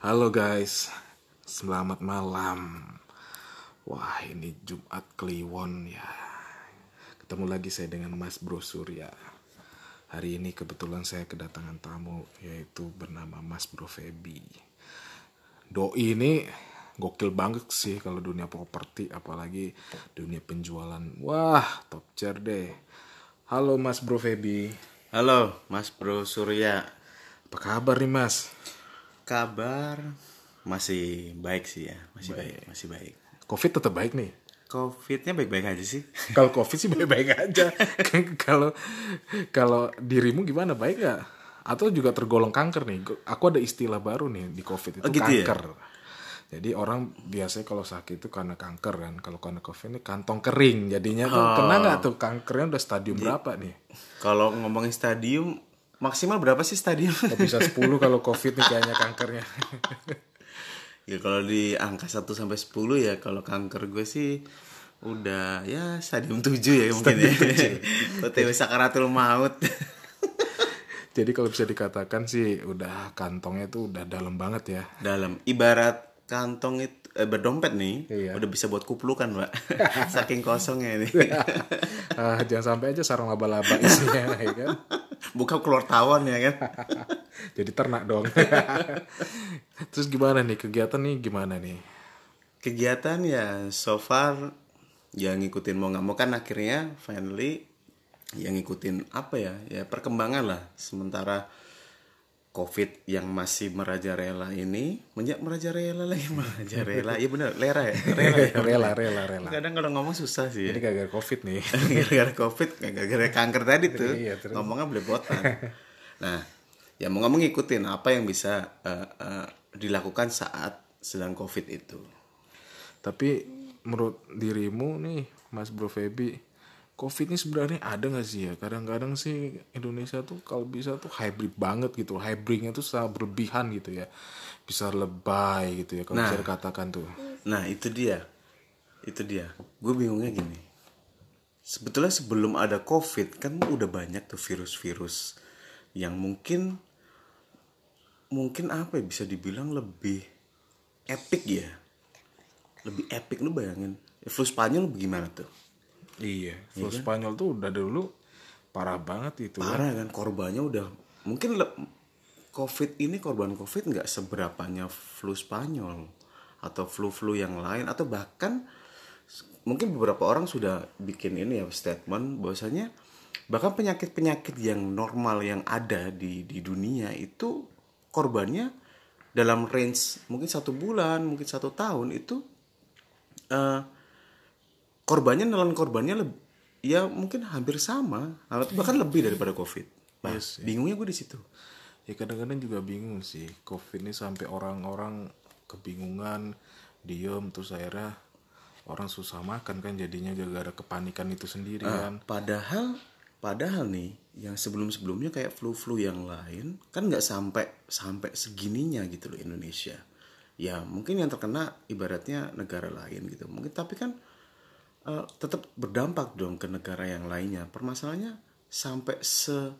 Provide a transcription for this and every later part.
Halo guys, selamat malam. Wah ini Jumat Kliwon ya. Ketemu lagi saya dengan Mas Bro Surya. Hari ini kebetulan saya kedatangan tamu yaitu bernama Mas Bro Febi. Doi ini gokil banget sih kalau dunia properti apalagi dunia penjualan. Wah top chair deh. Halo Mas Bro Febi. Halo, Mas Bro Surya. Apa kabar nih Mas? Kabar masih baik sih ya, masih baik, masih baik. Covid tetap baik nih. Covidnya baik-baik aja sih. kalau covid sih baik-baik aja kalau kalau dirimu gimana baik gak atau juga tergolong kanker nih aku ada istilah baru nih di covid itu Oh, gitu ya? kanker jadi orang biasanya kalau sakit itu karena kanker kan kalau karena covid ini kantong kering jadinya tuh Oh. kena nggak tuh kankernya udah stadium berapa nih Kalau ngomongin stadium, maksimal berapa sih stadium? Nggak bisa 10 kalau covid nih kayaknya kankernya ya kalau di angka 1 sampai 10 ya kalau kanker gue sih udah ya stadium 7 ya mungkin ya. OTW sakaratul maut. jadi kalau bisa dikatakan sih udah kantongnya tuh udah dalam banget ya Dalam ibarat kantong itu eh, berdompet nih, Iya. udah bisa buat kuplukan, Pak. Saking kosongnya ini. ah, jangan sampai aja sarang laba-laba isinya ya kan Buka keluar tawon ya kan. jadi ternak dong. Terus gimana nih? Kegiatan nih gimana nih? Kegiatan ya so far ya ngikutin mau nggak mau. Kan akhirnya finally yang ngikutin apa ya? Ya perkembangan lah. Sementara covid yang masih merajalela ini menjak merajalela lagi merajalela. Iya benar lera ya? Rela ya rela rela rela. Kadang kalau ngomong susah sih ini ya. gara-gara covid nih. Gara-gara covid gara-gara kanker tadi tuh. Iya, terus. ngomongnya belepotan. Nah ya mau nggak mau ngikutin apa yang bisa eh, eh, dilakukan saat sedang covid itu. Tapi menurut dirimu nih Mas Bro Febi covid ini sebenarnya ada nggak sih ya kadang-kadang sih Indonesia tuh kalau bisa tuh hybrid banget gitu hybridnya tuh sangat berlebihan gitu ya bisa lebay gitu ya kalau Nah. bisa dikatakan tuh Nah itu dia, itu dia. Gue bingungnya gini. Sebetulnya sebelum ada COVID kan udah banyak tuh virus-virus yang mungkin mungkin apa ya bisa dibilang lebih epic ya, lebih epic lu bayangin. Flu Spanyol bagaimana tuh? Iya flu Spanyol tuh udah dulu parah banget itu ya. Parah kan korbannya udah mungkin le- COVID ini korban COVID nggak seberapanya flu Spanyol atau flu-flu yang lain atau bahkan mungkin beberapa orang sudah bikin ini ya statement bahwasanya bahkan penyakit-penyakit yang normal yang ada di di dunia itu korbannya dalam range mungkin satu bulan mungkin satu tahun itu eh, korbannya nelan korbannya lebih ya mungkin hampir sama bahkan lebih daripada covid. Nah, bingungnya gue di situ. Ya kadang-kadang juga bingung sih covid ini sampai orang-orang kebingungan diem terus akhirnya orang susah makan kan jadinya gara-gara kepanikan itu sendiri kan. padahal padahal nih yang sebelum sebelumnya kayak flu flu yang lain kan nggak sampai sampai segininya gitu loh Indonesia. Ya mungkin yang terkena ibaratnya negara lain gitu. Mungkin tapi kan eh, tetap berdampak dong ke negara yang lainnya. Permasalahannya sampai se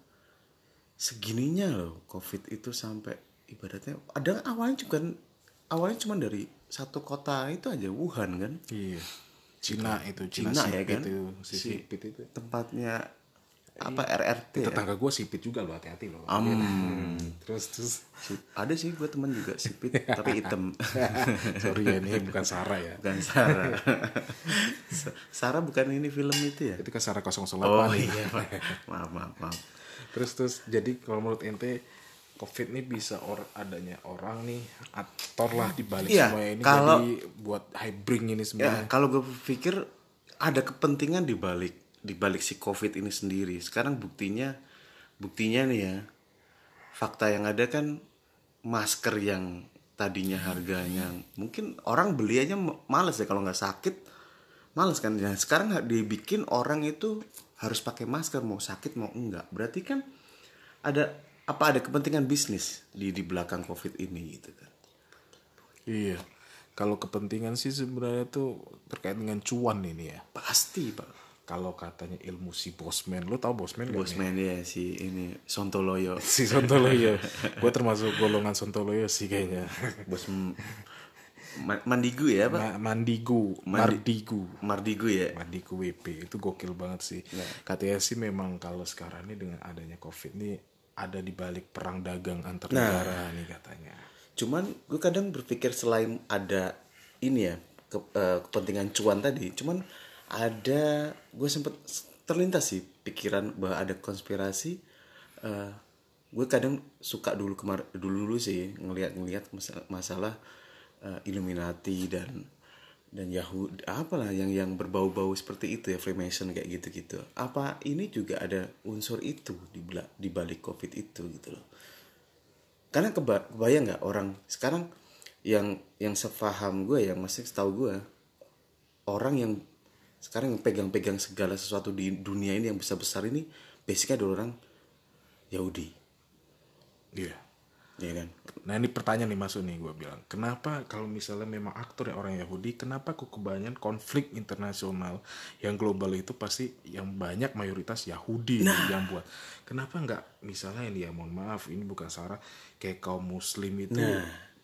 segininya loh covid itu sampai ibaratnya. Ada awalnya juga awalnya cuma dari satu kota itu aja Wuhan kan? Iya. Cina itu Cina, Cina ya kan? itu si Si- itu. tempatnya apa RRT ya? tetangga gue sipit juga loh hati-hati loh. Am. terus terus. Si- ada sih gue teman juga sipit tapi hitam. Sorry ya ini bukan Sarah ya. Bukan Sarah. Sa- Sarah bukan ini film itu ya? Itu kan Sarah 008 oh iya maaf maaf maaf. Terus terus. Jadi kalau menurut ente covid ini bisa or adanya orang nih aktor lah di balik Iya, semua ini. kalau- jadi buat hybrid ini ya sebenarnya kalau gue pikir ada kepentingan di balik di balik si covid ini sendiri. Sekarang buktinya buktinya nih ya fakta yang ada kan masker yang tadinya harganya mungkin orang beli aja males ya kalau nggak sakit males kan. Ya sekarang dibikin orang itu harus pakai masker mau sakit mau enggak. Berarti kan ada apa ada kepentingan bisnis di di belakang covid ini gitu kan. Iya. Kalau kepentingan sih sebenarnya tuh terkait dengan cuan ini ya. pasti pak kalau katanya ilmu si Bosman lu tau Bosman gak? Bosman ya si ini Sontoloyo. Si Sontoloyo. Gue termasuk golongan Sontoloyo sih kayaknya. Bos Ma- Mandigu ya pak? Ma- Mandigu. Mardigu. Mardigu ya? Mandigu WP itu gokil banget sih. Katanya sih memang kalau sekarang ini dengan adanya covid ini ada di balik perang dagang antar negara nih katanya. Cuman gue kadang berpikir selain ada ini ya ke- eh, kepentingan cuan tadi cuman ada gue sempet terlintas sih pikiran bahwa ada konspirasi eh, gue kadang suka dulu kemar dulu dulu sih ngelihat-ngelihat masa- masalah eh, Illuminati dan dan Yahudi apalah yang yang berbau-bau seperti itu ya Freemason kayak gitu-gitu. Apa ini juga ada unsur itu di di balik covid itu gitu loh. Karena keba kebayang nggak orang sekarang yang yang sepaham gue yang masih setahu gue orang yang sekarang yang pegang-pegang segala sesuatu di dunia ini yang besar-besar ini basicnya adalah orang Yahudi. Iya. Ya kan? Nah ini pertanyaan nih masuk nih gue bilang Kenapa kalau misalnya memang aktor yang orang Yahudi Kenapa kok kebanyakan konflik internasional Yang global itu pasti Yang banyak mayoritas Yahudi nih yang buat? Kenapa nggak misalnya ini ya mohon maaf Ini bukan salah Kayak kaum muslim itu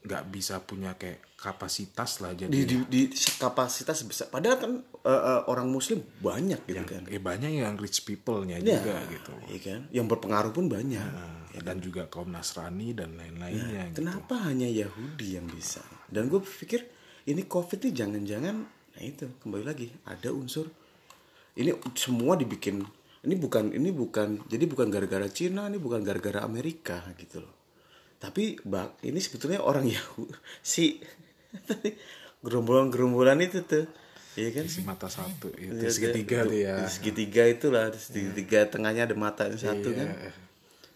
nggak bisa punya kayak kapasitas lah jadi di, di, di kapasitas besar padahal kan eh, eh, orang Muslim banyak gitu kan. eh banyak yang rich people-nya juga gitu. Iya kan? Yang berpengaruh pun banyak Nah, dan juga kaum Nasrani dan lain-lainnya gitu. Kenapa hanya Yahudi yang bisa? Dan gue pikir ini COVID ini jangan-jangan, nah itu kembali lagi ada unsur. Ini semua dibikin ini bukan ini bukan jadi bukan gara-gara Cina ini bukan gara-gara Amerika gitu loh. Tapi bak ini sebetulnya orang Yahudi si gerombolan-gerombolan itu tuh, iya kan? si mata satu itu Iya, segitiga iya. tuh ya. Segitiga itulah segitiga tengahnya ada mata yang satu kan.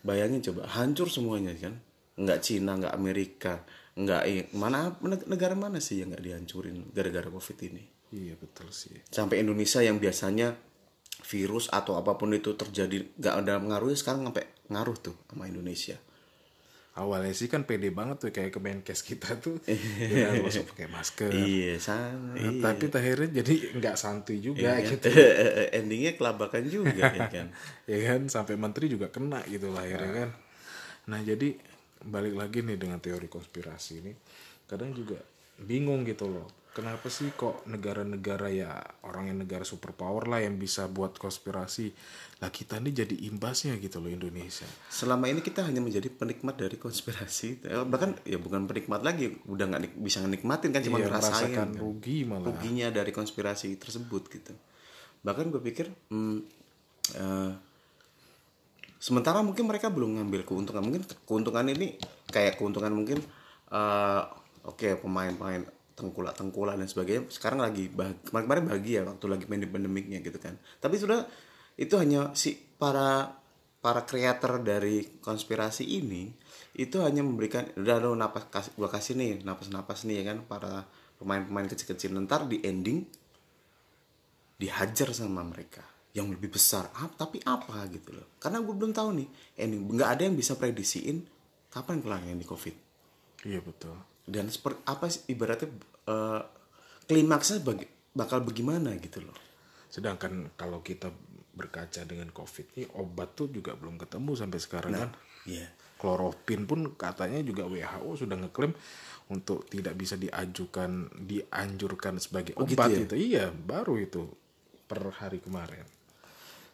Bayangin coba hancur semuanya kan? Nggak Cina nggak Amerika nggak mana negara mana sih yang nggak dihancurin gara-gara covid ini? Iya betul sih. Sampai Indonesia yang biasanya virus atau apa pun itu terjadi nggak ada pengaruhnya sekarang sampai ngaruh tuh sama Indonesia awalnya sih kan pede banget tuh kayak Kemenkes kita tuh. Udah harus pakai masker. Iya sana Nah, tapi akhirnya jadi nggak santuy juga iya. gitu. endingnya kelabakan juga ya kan? Ya kan? Sampai menteri juga kena gitu lah akhirnya kan? Nah jadi balik lagi nih dengan teori konspirasi ini kadang juga bingung gitu loh kenapa sih kok negara-negara ya orang yang negara superpower lah yang bisa buat konspirasi? Lah kita ini jadi imbasnya gitu loh Indonesia. Selama ini kita hanya menjadi penikmat dari konspirasi. Eh, bahkan ya bukan penikmat lagi udah nggak nik- bisa nikmatin kan cuma Iya, ngerasain merasakan kan. rugi malah. Ruginya dari konspirasi tersebut gitu. Bahkan gue pikir hmm, eh, sementara mungkin mereka belum ngambil keuntungan. Mungkin keuntungan ini kayak keuntungan mungkin eh, oke pemain-pemain tengkulak tengkulak dan sebagainya sekarang lagi bah- kemarin kemarin bahagia waktu lagi main pandemiknya gitu kan. Tapi sudah itu hanya si para para kreator dari konspirasi ini itu hanya memberikan udah lo napas kasih gua kasih nih napas napas nih ya kan para pemain-pemain kecil-kecil. Ntar di ending dihajar sama mereka yang lebih besar. Ah, tapi apa gitu loh. Karena gue belum tahu nih ending nggak ada yang bisa predisiin kapan kelarnya di covid. Iya betul. Dan seperti apa sih ibaratnya eh, klimaksnya bagi, bakal bagaimana gitu loh. Sedangkan kalau kita berkaca dengan covid ini obat tuh juga belum ketemu sampai sekarang kan. Iya. kloropin pun katanya juga WHO sudah ngeklaim untuk tidak bisa diajukan dianjurkan sebagai Oh, gitu obat ya? itu iya baru itu per hari kemarin.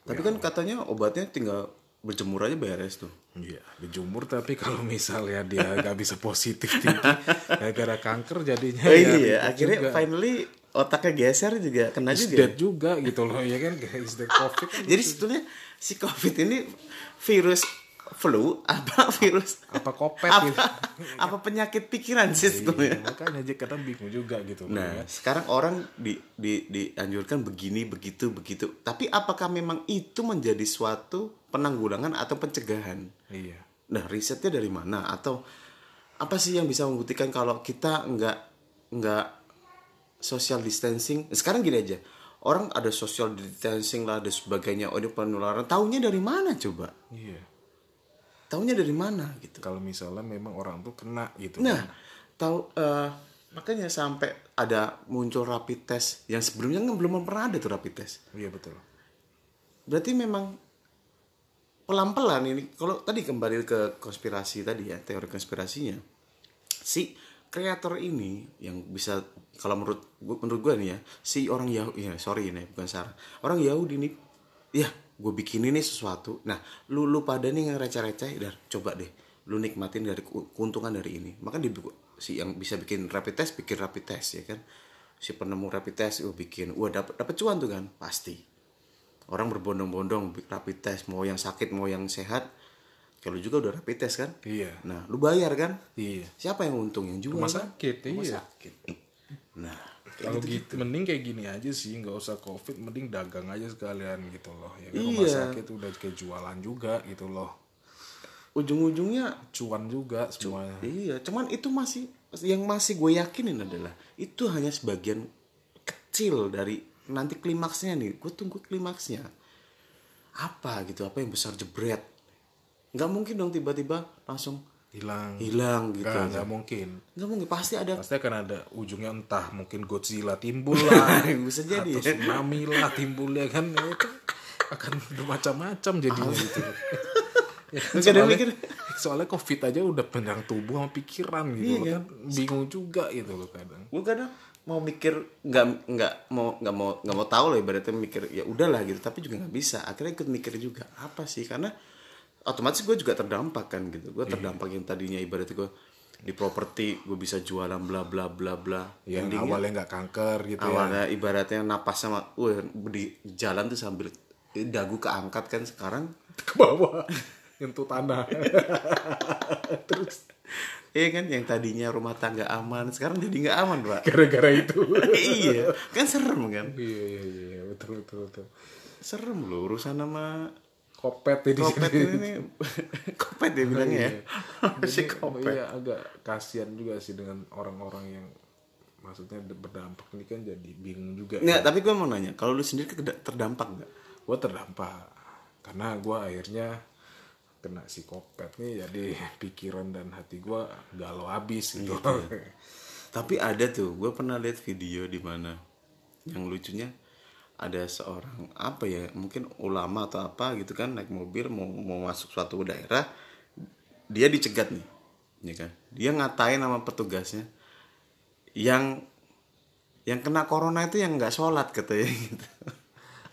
Tapi kan katanya obatnya tinggal berjemur aja beres tuh. Iya dijemur tapi kalau misalnya dia nggak bisa positif tinggi gara-gara kanker jadinya oh, ya iya ribet akhirnya juga. finally otaknya geser juga kena Is juga. dead juga gitu loh ya kan? Is dead covid kan jadi sebetulnya si covid ini virus flu apa virus? apa kopet apa, gitu. apa penyakit pikiran sih sebetulnya? Iya, makanya aja kadang bingung juga gitu loh Nah, ya. sekarang orang di, di, dianjurkan begini, begitu, begitu. Tapi apakah memang itu menjadi suatu penanggulangan atau pencegahan? iya Nah, risetnya dari mana? Atau apa sih yang bisa membuktikan kalau kita nggak nggak social distancing? Sekarang gini aja, orang ada social distancing lah, ada sebagainya. Ini penularan. Taunya dari mana coba? iya Taunya dari mana gitu? kalau misalnya memang orang tuh kena gitu Nah, tahu eh, makanya sampai ada muncul rapid test yang sebelumnya kan belum pernah ada tuh rapid test. iya betul berarti memang pelan-pelan ini. Kalau tadi kembali ke konspirasi tadi ya teori konspirasinya. Si kreator ini yang bisa kalau menurut menurut gue nih ya si orang Yahudi ya sorry ini bukan Sarah. Orang Yahudi nih ya gue bikin ini sesuatu. Nah lu lu pada nih yang receh-receh dan coba deh lu nikmatin dari keuntungan dari ini. Maka di si yang bisa bikin rapid test bikin rapid test ya kan? Si penemu rapid test oh bikin wah dapat dapat cuan tuh kan? Pasti orang berbondong-bondong rapid test mau yang sakit mau yang sehat kalau juga udah rapid test kan Iya. nah lu bayar kan Iya. siapa yang untung yang jual Rumah kan? sakit, iya. nah Kalau gitu, mending kayak gini aja sih, nggak usah covid, mending dagang aja sekalian gitu loh. Ya kan rumah Iya. sakit udah kayak jualan juga gitu loh, ujung-ujungnya cuan juga semuanya. iya cuman itu masih yang masih gue yakinin adalah itu hanya sebagian kecil dari nanti klimaksnya nih gue tunggu klimaksnya apa gitu apa yang besar jebret nggak mungkin dong tiba-tiba langsung Hilang. hilang gitu Nggak, nggak mungkin. nggak mungkin pasti ada Pasti akan ada ujungnya entah mungkin Godzilla timbul lah, Bisa jadi, atau tsunami lah timbul ya kan, ya itu akan bermacam-macam jadinya gitu. Ya kan, soalnya, mikir. soalnya covid aja udah penyerang tubuh sama pikiran gitu Iya kan? kan, bingung juga gitu loh kadang. gue kadang mau mikir nggak nggak mau nggak mau nggak mau tahu lah ibaratnya mikir ya udahlah gitu tapi juga nggak bisa. Akhirnya ikut mikir juga apa sih? Karena otomatis gue juga terdampak kan gitu. Gue terdampak yang tadinya ibaratnya gue di properti gue bisa jualan bla bla bla bla. Yang Endingnya, awalnya nggak kanker gitu ya. awalnya ibaratnya napas sama wah di jalan tuh sambil dagu keangkat kan sekarang ke bawah nyentuh tanah. Terus Iya kan? Yang tadinya rumah tangga aman sekarang jadi nggak aman pak. Gara-gara itu. Iya kan serem kan? Iya iya iya. Betul betul betul. Serem loh urusan sama kopet ya di kopet sini. ini kopet dia bilangnya ya? Si Ini, kopet. iya agak kasihan juga sih dengan orang-orang yang maksudnya berdampak ini kan jadi bingung juga nggak tapi gue mau nanya kalau lu sendiri terdampak nggak? Gue terdampak. Karena gue akhirnya kena psikopat nih jadi pikiran dan hati gue galau habis gitu. Tapi ada tuh gue pernah lihat video di mana yang lucunya ada seorang apa ya mungkin ulama atau apa gitu kan naik mobil mau mau masuk suatu daerah dia dicegat nih ya kan? Dia ngatain sama petugasnya yang yang kena corona itu yang nggak sholat katanya gitu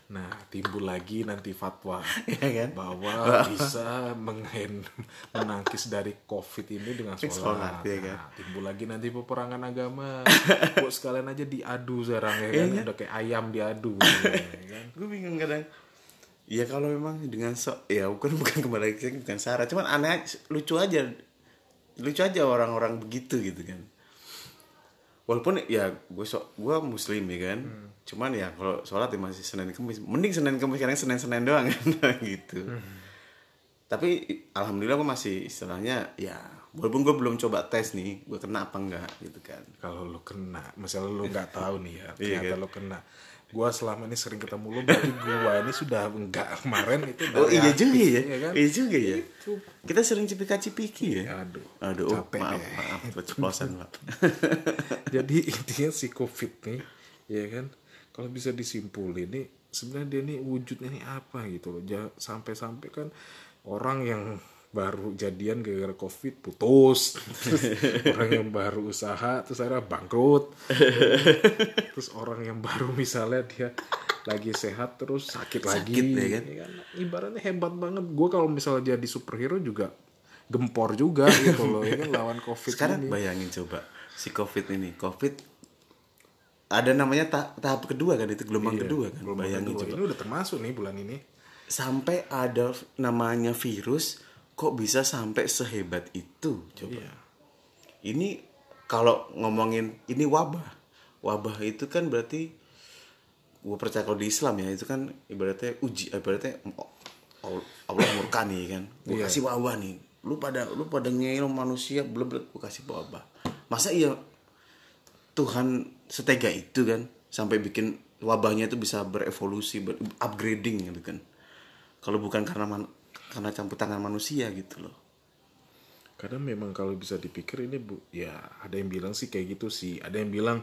nah timbul lagi nanti fatwa. Iya kan? bahwa bisa menghen menangkis dari covid ini dengan sholat, Sholat, iya kan? Nah, timbul lagi nanti peperangan agama. Kok sekalian aja diadu sekarang ya kan? udah kayak ayam diadu ya kan? Gue bingung kadang. Ya kalau memang dengan so ya bukan bukan kembali ke bukan Sarah. Cuman aneh lucu aja. Lucu aja orang-orang begitu gitu kan walaupun ya gue so gue muslim ya kan. Cuman ya kalau sholat ya masih senin kemis. Mending senin kemis kadang senin senin doang. Kan gitu tapi i- alhamdulillah gue masih istilahnya ya walaupun gue belum coba tes nih gue kena apa enggak gitu kan. Kalau lu kena misalnya lu nggak tahu nih ya Iya ternyata kan? lu kena gua selama ini sering ketemu lu berarti gua ini sudah enggak kemarin itu oh iya juga ya? iya kan? iya juga ya? Kita sering cipika cipiki ya? Aduh Aduh, oh, Capek. maaf, maaf, keceplosan, Pak. jadi intinya si covid nih ya kan? Kalau bisa disimpulin nih sebenarnya dia nih wujudnya nih apa gitu loh? Sampai-sampai kan orang yang baru jadian gara-gara covid putus terus orang yang baru usaha terus akhirnya bangkrut terus orang yang baru misalnya dia lagi sehat terus sakit, lagi Sakit, ya kan? kan? ibaratnya hebat banget gue kalau misalnya jadi superhero juga gempor juga gitu loh ya kan lawan covid Sekarang ini bayangin coba si COVID ini. COVID ada namanya ta- tahap kedua kan itu gelombang kedua kan. Iya, Gelombang bayangin kedua. coba. Ini udah termasuk nih bulan ini. Sampai ada namanya virus kok bisa sampai sehebat itu coba. Iya. Ini kalau ngomongin ini wabah. Wabah itu kan berarti gue percaya kalau di Islam ya itu kan ibaratnya uji ibaratnya Allah Allah murka nih kan gue Iya. kasih wabah nih lu pada lu pada ngeyel manusia belum belum gue kasih wabah masa iya Tuhan setega itu kan sampai bikin wabahnya itu bisa berevolusi ber upgrading gitu kan kalau bukan karena man- karena campur tangan manusia gitu loh Kadang memang kalau bisa dipikir ini bu, ya ada yang bilang sih kayak gitu sih. Ada yang bilang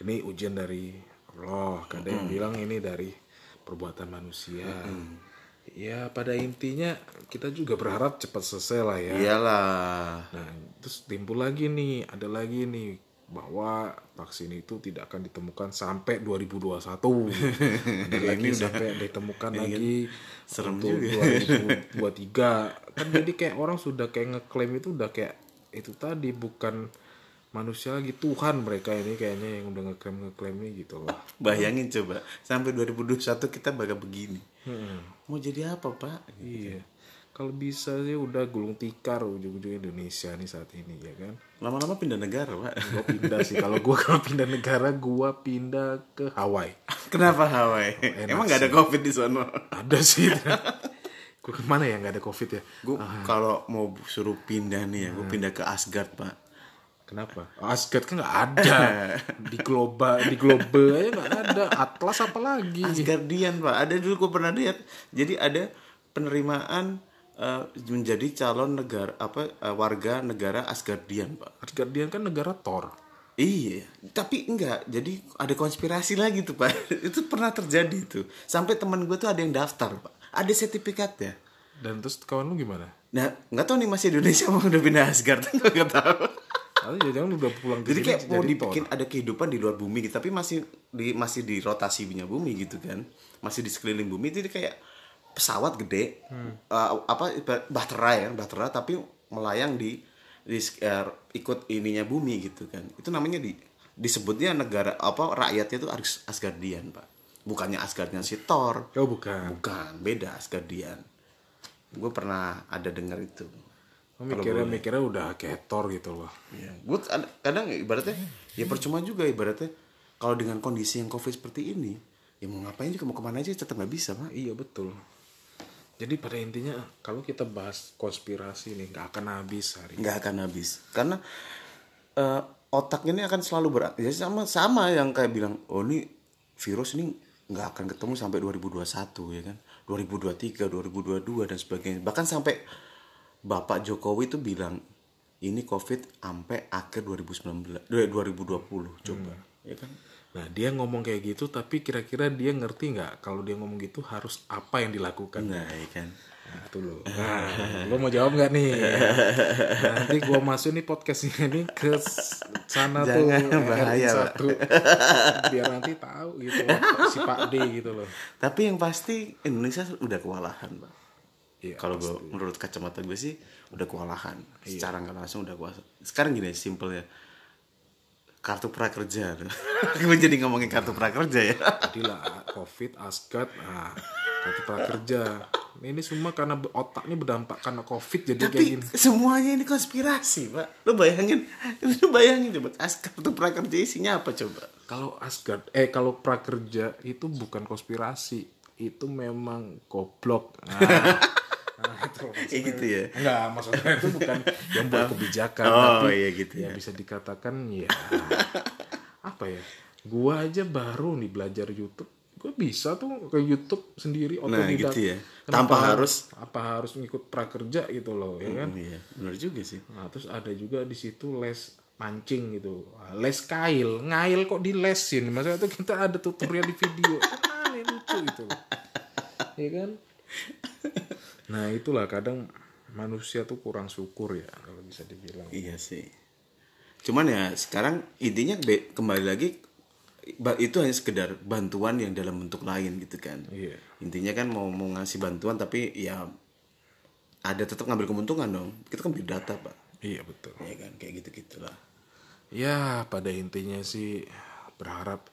ini ujian dari Allah. Ada yang bilang ini dari perbuatan manusia. Ya pada intinya kita juga berharap cepat selesai lah ya. Iyalah. Nah, terus timbul lagi nih, ada lagi nih bahwa vaksin itu tidak akan ditemukan sampai 2021. ada lagi sampai ditemukan lagi serem untuk 2023. Kan jadi kayak orang sudah kayak ngeklaim itu udah kayak itu tadi bukan manusia lagi Tuhan mereka ini kayaknya yang udah ngeklaim ngeklaimnya gitu loh. Bayangin coba sampai 2021 kita bakal begini. Mau jadi apa, Pak? Iya. Kalau bisa sih udah gulung tikar ujung-ujung Indonesia nih saat ini ya kan. Lama-lama pindah negara, Pak. Gue pindah sih. Kalau gue kalau pindah negara, gue pindah ke Hawaii. Kenapa Hawaii? Emang nggak ada Covid di sana? Ada sih. gue ke mana ya nggak ada covid ya? Gue kalau mau suruh pindah nih ya, gue pindah ke Asgard, Pak. Kenapa? Oh, Asgard kan nggak ada di global di global aja nggak ada. Atlas apa lagi? Asgardian, Pak. Ada dulu gue pernah lihat. Jadi ada penerimaan eh, menjadi calon negara apa eh, warga negara Asgardian, Pak. Asgardian kan negara Thor. Iya, tapi enggak. Jadi ada konspirasi lagi tuh pak. itu pernah terjadi tuh. Sampai teman gue tuh ada yang daftar pak. Ada sertifikatnya. Dan terus kawan lu gimana? Nah, nggak tahu nih masih Indonesia mau udah pindah Asgard nggak tahu. Lalu jangan udah pulang ke Jadi kayak mau jadi dibikin ada kehidupan di luar bumi gitu, tapi masih di masih di rotasinya bumi gitu kan, masih di sekeliling bumi. Jadi kayak pesawat gede, eh, apa ibarat- bahtera ya, bahtera tapi melayang di di eh, ikut ininya bumi gitu kan. Itu namanya di disebutnya negara apa rakyatnya itu As- Asgardian pak, bukannya Asgardnya si Thor. Oh bukan. bukan beda Asgardian. Gue pernah ada dengar itu. Oh, mikirnya mikirnya udah kayak Thor gitu loh. Iya, gue kadang ibaratnya ya percuma juga ibaratnya kalau dengan kondisi yang covid seperti ini, ya mau ngapain juga mau ke mana aja tetap nggak bisa pak. Iya betul. Jadi pada intinya kalau kita bahas konspirasi nih nggak akan habis hari. Nggak akan habis karena eh, otak ini akan selalu berat. Ya sama sama yang kayak bilang, oh ini virus ini nggak akan ketemu sampai 2021 ya kan, 2023, 2022 dan sebagainya. Bahkan sampai Bapak Jokowi itu bilang ini covid sampai akhir 2019, eh, 2020 coba, ya kan? Nah dia ngomong kayak gitu tapi kira-kira dia ngerti nggak kalau dia ngomong gitu harus apa yang dilakukan? Nah, ya kan. Nah itu loh. Nah, lo mau jawab nggak nih? Nanti gua masuk nih podcastnya ini ke sana tuh Jangan, bahaya, RI Pak. satu. biar nanti tahu gitu loh si Pak D gitu loh. Tapi yang pasti Indonesia udah kewalahan, Pak. Iya, Kalau gue menurut kacamata gue sih udah kewalahan. Iya. Secara nggak langsung udah kewalahan. Sekarang gini ya. Kartu prakerja. Gue jadi ngomongin kartu prakerja ya. Jadilah COVID, Asgard, nah, kartu prakerja. Ini semua karena otaknya berdampak karena COVID jadi kayak Tapi gini. semuanya ini konspirasi, Pak. Lo bayangin, lo bayangin coba. As kartu prakerja isinya apa coba? Kalau Asgard, eh kalau prakerja itu bukan konspirasi, itu memang goblok. Nah, nah itu gitu ya. Enggak, maksudnya itu bukan yang buat kebijakan, Oh, tapi iya gitu ya ya. bisa dikatakan ya apa ya? Gua aja baru nih belajar YouTube. Gue bisa tuh ke YouTube sendiri Nah, otodidak. gitu ya. Kenapa Tanpa harus- apa harus ngikut prakerja gitu loh, ya kan? Hmm, iya, benar juga sih. Nah, terus ada juga di situ les mancing gitu. Les kail, ngail kok dilesin. Maksudnya itu kita ada tutorial di video. Aneh lucu itu. Iya kan? Nah, itulah kadang manusia tuh kurang syukur ya kalau bisa dibilang. Iya sih. Cuman ya sekarang intinya kembali lagi itu hanya sekedar bantuan yang dalam bentuk lain gitu kan. Iya. Intinya kan mau mau ngasih bantuan tapi ya ada tetap ngambil keuntungan dong. Kita kan beli data, Pak. Iya, betul. Ya kan kayak gitu-gitulah. Ya, pada intinya sih berharap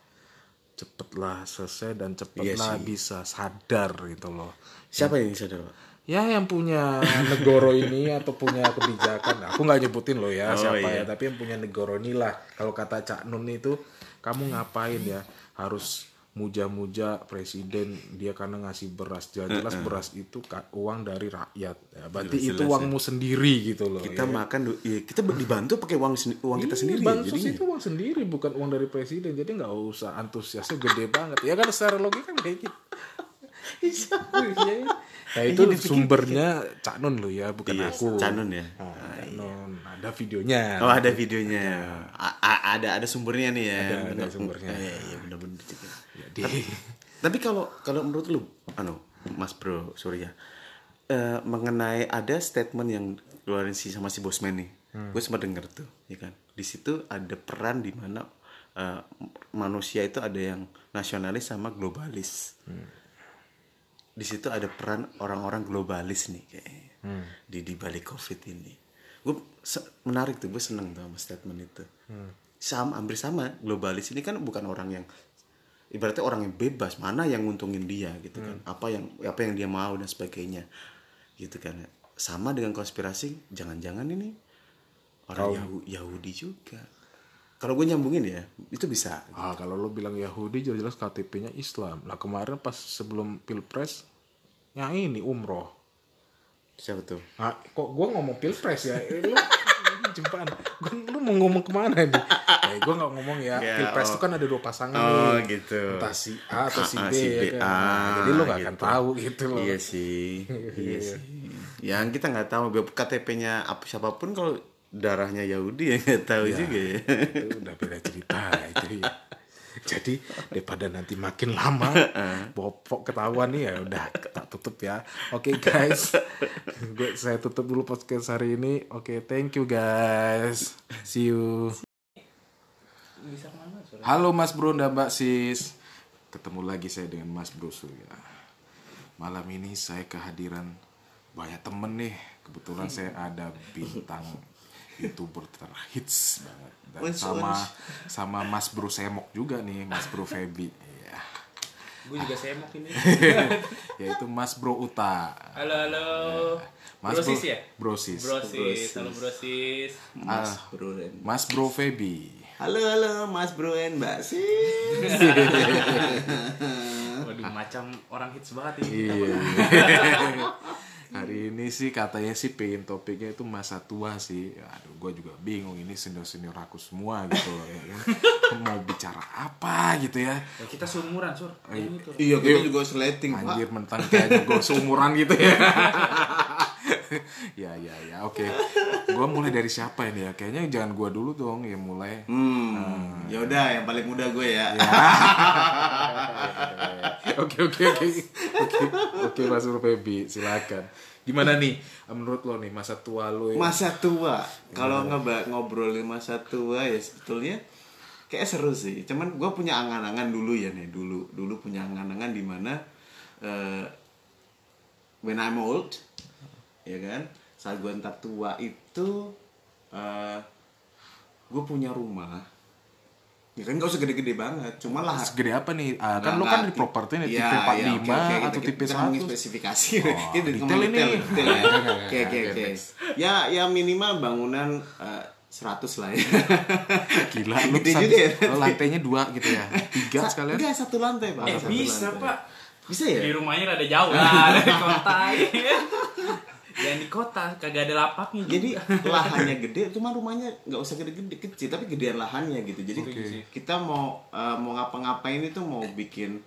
cepatlah selesai dan cepatlah bisa sadar gitu loh. Siapa yang sadar, Pak? Ya yang punya negoro ini atau punya kebijakan, aku nggak nyebutin loh ya Oh, siapa iya. ya, tapi yang punya negoro ini lah. Kalau kata Cak Nun itu, kamu ngapain ya? Harus muja-muja presiden dia karena ngasih beras. Jelas beras itu uang dari rakyat. Ya, berarti itu uangmu sendiri gitu loh Kita ya. makan ya, kita dibantu pakai uang uang kita Iya, sendiri ya, bansos jadinya. itu uang sendiri bukan uang dari presiden. Jadi nggak usah antusiasnya gede banget. Ya kan secara logika kan kayak gitu Iya. nah itu sumbernya Cak Nun lo ya bukan Iya, aku Canun ya. Nah, Cak Nun ada videonya Oh ada videonya, A- a- ada ada sumbernya nih ya. Ada- ada sumbernya. Iya iya benar-benar. jadi Tapi kalau kalau menurut lu, anu, Mas Bro Surya, eh, mengenai ada statement yang keluarin si sama si Bosman nih, gue sempat denger tuh, ya kan? Di situ ada peran di mana eh, manusia itu ada yang nasionalis sama globalis. Di situ ada peran orang-orang globalis nih kayaknya di di balik covid ini. Gue menarik tuh, gue seneng tuh sama statement itu. Sama, hampir sama. Globalis ini kan bukan orang yang ibaratnya orang yang bebas mana yang nguntungin dia gitu kan apa yang apa yang dia mau dan sebagainya gitu kan sama dengan konspirasi jangan-jangan ini orang Yahu- Yahudi juga kalau gue nyambungin ya itu bisa Ah, kalau lo bilang Yahudi jelas-jelas KTP-nya Islam. Lah kemarin pas sebelum Pilpres ya ini umroh. siapa tuh Ah, kok gua ngomong Pilpres ya? Eh, ini jempaan. Gua, lu mau ngomong ke mana nih? Eh, gua nggak ngomong ya. Ya, Pilpres oh. itu kan ada dua pasangan Oh, nih. gitu. Entah si A atau si B. si B, ya kan? ah, Nah, jadi lu nggak akan gitu. tahu gitu loh. iya sih iya sih yang kita nggak tahu KTP-nya apa siapa pun kalau darahnya Yahudi ya nggak tahu juga ya itu udah beda cerita itu ya. Jadi daripada nanti makin lama bopok ketahuan nih ya udah tak tutup ya. Oke guys, gue saya tutup dulu podcast hari ini. Oke thank you guys, see you. Halo Mas Bro dan Mbak Sis, ketemu lagi saya dengan Mas Bro Surya. Malam ini saya kehadiran banyak temen nih. Kebetulan saya ada bintang youtuber terhits banget dan Wens, sama wens. sama Mas Bro Semok juga nih, Mas Bro Febi. Iya. Gue juga semok ini. Yaitu Mas Bro Uta. Halo halo. Mas brosis Bro- ya? Brosis. Brosis. Halo brosis. Mas Bro dan Mas Bro Febi. halo halo Mas Bro and Mbak sih Waduh macam orang hits banget ini. Iya. Hari ini sih katanya sih pengen topiknya itu masa tua sih. Aduh, gue juga bingung ini senior-senior aku semua gitu loh. Ya. kan. Mau bicara apa gitu ya. Ya, kita seumuran sur. Itu. iya kita juga slating Anjir mentang kayaknya gue seumuran gitu ya. ya ya ya oke. Gue mulai dari siapa ini ya? Kayaknya jangan gue dulu dong ya mulai. hmm ya udah yang paling muda gue ya Oke oke oke oke oke Mas Febi silakan. Gimana nih menurut lo nih masa tua lo? ya? masa tua kalau ngeba ngobrolin masa tua ya sebetulnya kayak seru sih cuman gue punya angan-angan dulu ya nih dulu dulu punya angan-angan di mana eh, when I'm old ya kan saat gue ntar tua itu eh gue punya rumah ya kan gak usah gede-gede banget cuma lah Segede apa nih? Ah, kan lo kan di ti- properti nih Iya, tipe 45 iya, oke, oke, atau kita- tipe kita 100. spesifikasi Oh, ini detail ini. detail, ya. Oke, oke, oke ya ya minimal bangunan eh, 100 lah ya Gila, lu satu- juga ya. lo lantainya dua gitu ya? Tiga Sa- sekalian? enggak satu lantai pak Eh Satu bisa lantai. pak. bisa ya Di rumahnya rada jauh lah dari kota. Ya. Yang di kota kagak ada lapaknya. jadi juga. lahannya gede cuma rumahnya nggak usah gede-gede kecil tapi gedean lahannya gitu jadi kita mau eh, mau ngapa-ngapain itu mau bikin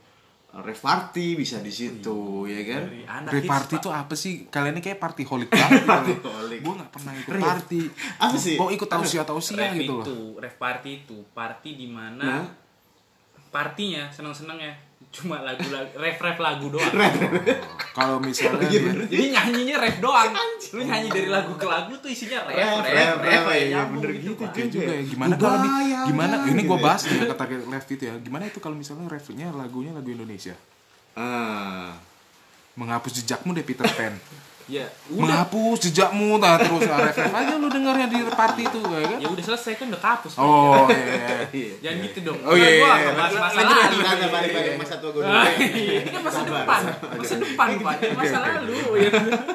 rave party bisa di situ ya kan hits, party tuh apa sih? Kalian ini kayak party holic banget gitu. holic. Gue gak pernah ikut party. Apa sih? Mau ikut tausiah-tausiah Rave gitu loh. itu, rave party itu, party di mana nah partinya seneng-seneng ya cuma lagu-lagu ref-ref lagu doang. Kalau misalnya Jadi nyanyinya ref doang. Lu nyanyi dari lagu ke lagu tuh isinya ref, Ref, ref, ref, ref, ref, ya, iya, bener gitu, gitu, juga ya. Gue Gimana kalau bayangkan gimana ini gue bahas ya kata left itu ya. Gimana itu kalau misalnya refnya lagunya lagu Indonesia? ah Menghapus jejakmu deh Peter Pan. Ya, udah. Menghapus jejakmu nah terus ref ref aja lu dengarnya di party itu ya kan? Ya udah selesai kan udah kapus. Pak. Oh iya. iya Jangan gitu dong. Oh, iya, iya, nggak bahas Lanjut, masa lalu. masa tua gue dulu Ah, iya, Ini kan masa depan. Masa depan, Pak. Masa lalu. ya.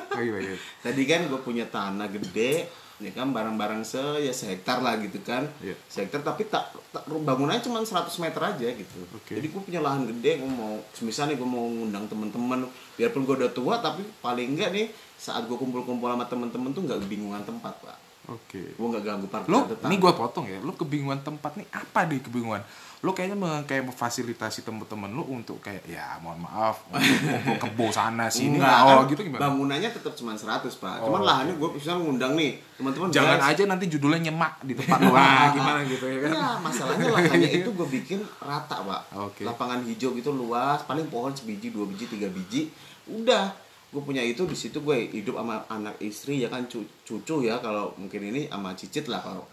Oh iya iya. Tadi kan gue punya tanah gede, ya kan barang-barang se ya sehektar lah gitu kan. Iya. Sehektar tapi tak, tak bangunannya cuma 100 meter aja gitu. Oke. Jadi gue punya lahan gede, gue mau misalnya gue mau ngundang temen-temen, biarpun gue udah tua tapi paling enggak nih saat gue kumpul-kumpul sama temen-temen tuh nggak kebingungan tempat pak. Oke. gue nggak ganggu parkir Lo, tetangga. ini gue potong ya. Lo kebingungan tempat nih apa deh kebingungan? Lo kayaknya me- kayak memfasilitasi temen-temen lo untuk kayak ya mohon maaf ngumpul kebo sana sini. Enggak, oh kan gitu gimana? Bangunannya tetap cuma 100 pak. Oh, Cuman lahannya gue misalnya ngundang nih teman-teman. Jangan guys. aja nanti judulnya nyemak di tempat. Ah, gimana gitu ya kan? Ya masalahnya lahannya itu gue bikin rata pak. Oke. Lapangan hijau gitu luas, paling pohon sebiji, dua biji, tiga biji, udah. Gue punya itu di situ gue hidup sama anak istri ya kan cu- cucu ya kalau mungkin ini sama cicit lah kalau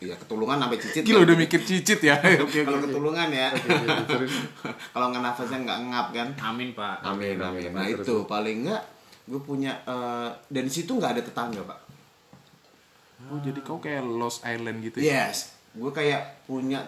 ket- ya ketulungan sampai cicit. Gila kan. udah mikir cicit ya. Oke kalau ketulungan ya. kalau nggak nafasnya nggak ngap kan. Amin pak. Amin, amin. Nah Terus, itu paling enggak gue punya eh, dan di situ nggak ada tetangga pak. Oh jadi kau kayak Lost Island gitu ya? Yes, gue kayak punya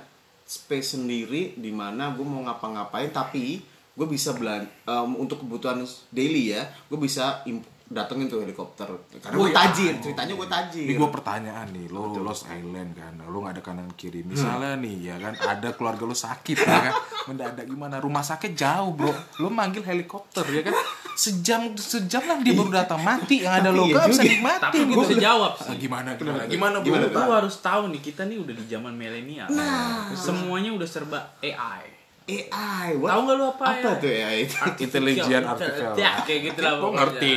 space sendiri di mana gue mau ngapa-ngapain tapi gue bisa belan em, untuk kebutuhan daily ya, gue bisa imp- datengin tuh helikopter karena Oh, gue iya. tajir, ceritanya gue tajir. Ini gue pertanyaan nih, lo Lost Island kan, lo nggak ada kanan kiri. Misalnya nih ya kan, ada keluarga lo sakit ya kan, mendadak gimana? Rumah sakit jauh bro, lo manggil helikopter ya kan, sejam sejam lah dia baru datang mati yang ada lo iya gak bisa juga. nikmatin Tapi gue gitu. bisa jawab Ah, sih. gimana gimana gimana Gimana, harus tahu nih kita nih udah di zaman milenial. Nah. Semuanya udah serba AI. AI, what? Tahu nggak lu apa Apa ya? tuh AI itu? Intelijen artificial. Ya, kayak gitu lah. Gue ngerti,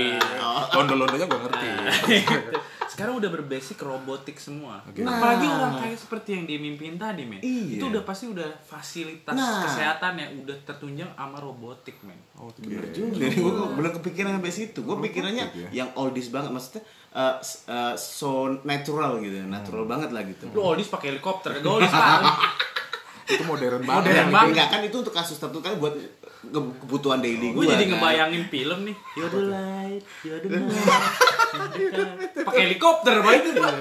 londo-londonya gue ngerti. Gitu. Sekarang udah berbasic robotik semua. Nah. Apalagi orang kayak seperti yang dimimpin tadi, men. Iya. Itu udah pasti udah fasilitas Nah. kesehatan yang udah tertunjang sama robotik, men. Oke. Bener juga, gue belum kepikiran sampai situ. Gue pikirannya ya. yang oldies banget, maksudnya s- eh, so natural gitu, natural banget lah gitu. Lu oldies pakai helikopter, kagak oldies pak. Itu modern Modern banget. banget. Bang. Enggak kan itu untuk kasus tertentu kan buat ke- kebutuhan daily Gue gue. jadi ngebayangin film nih. You're the light, you're the night. Pakai helikopter, pak itu pak.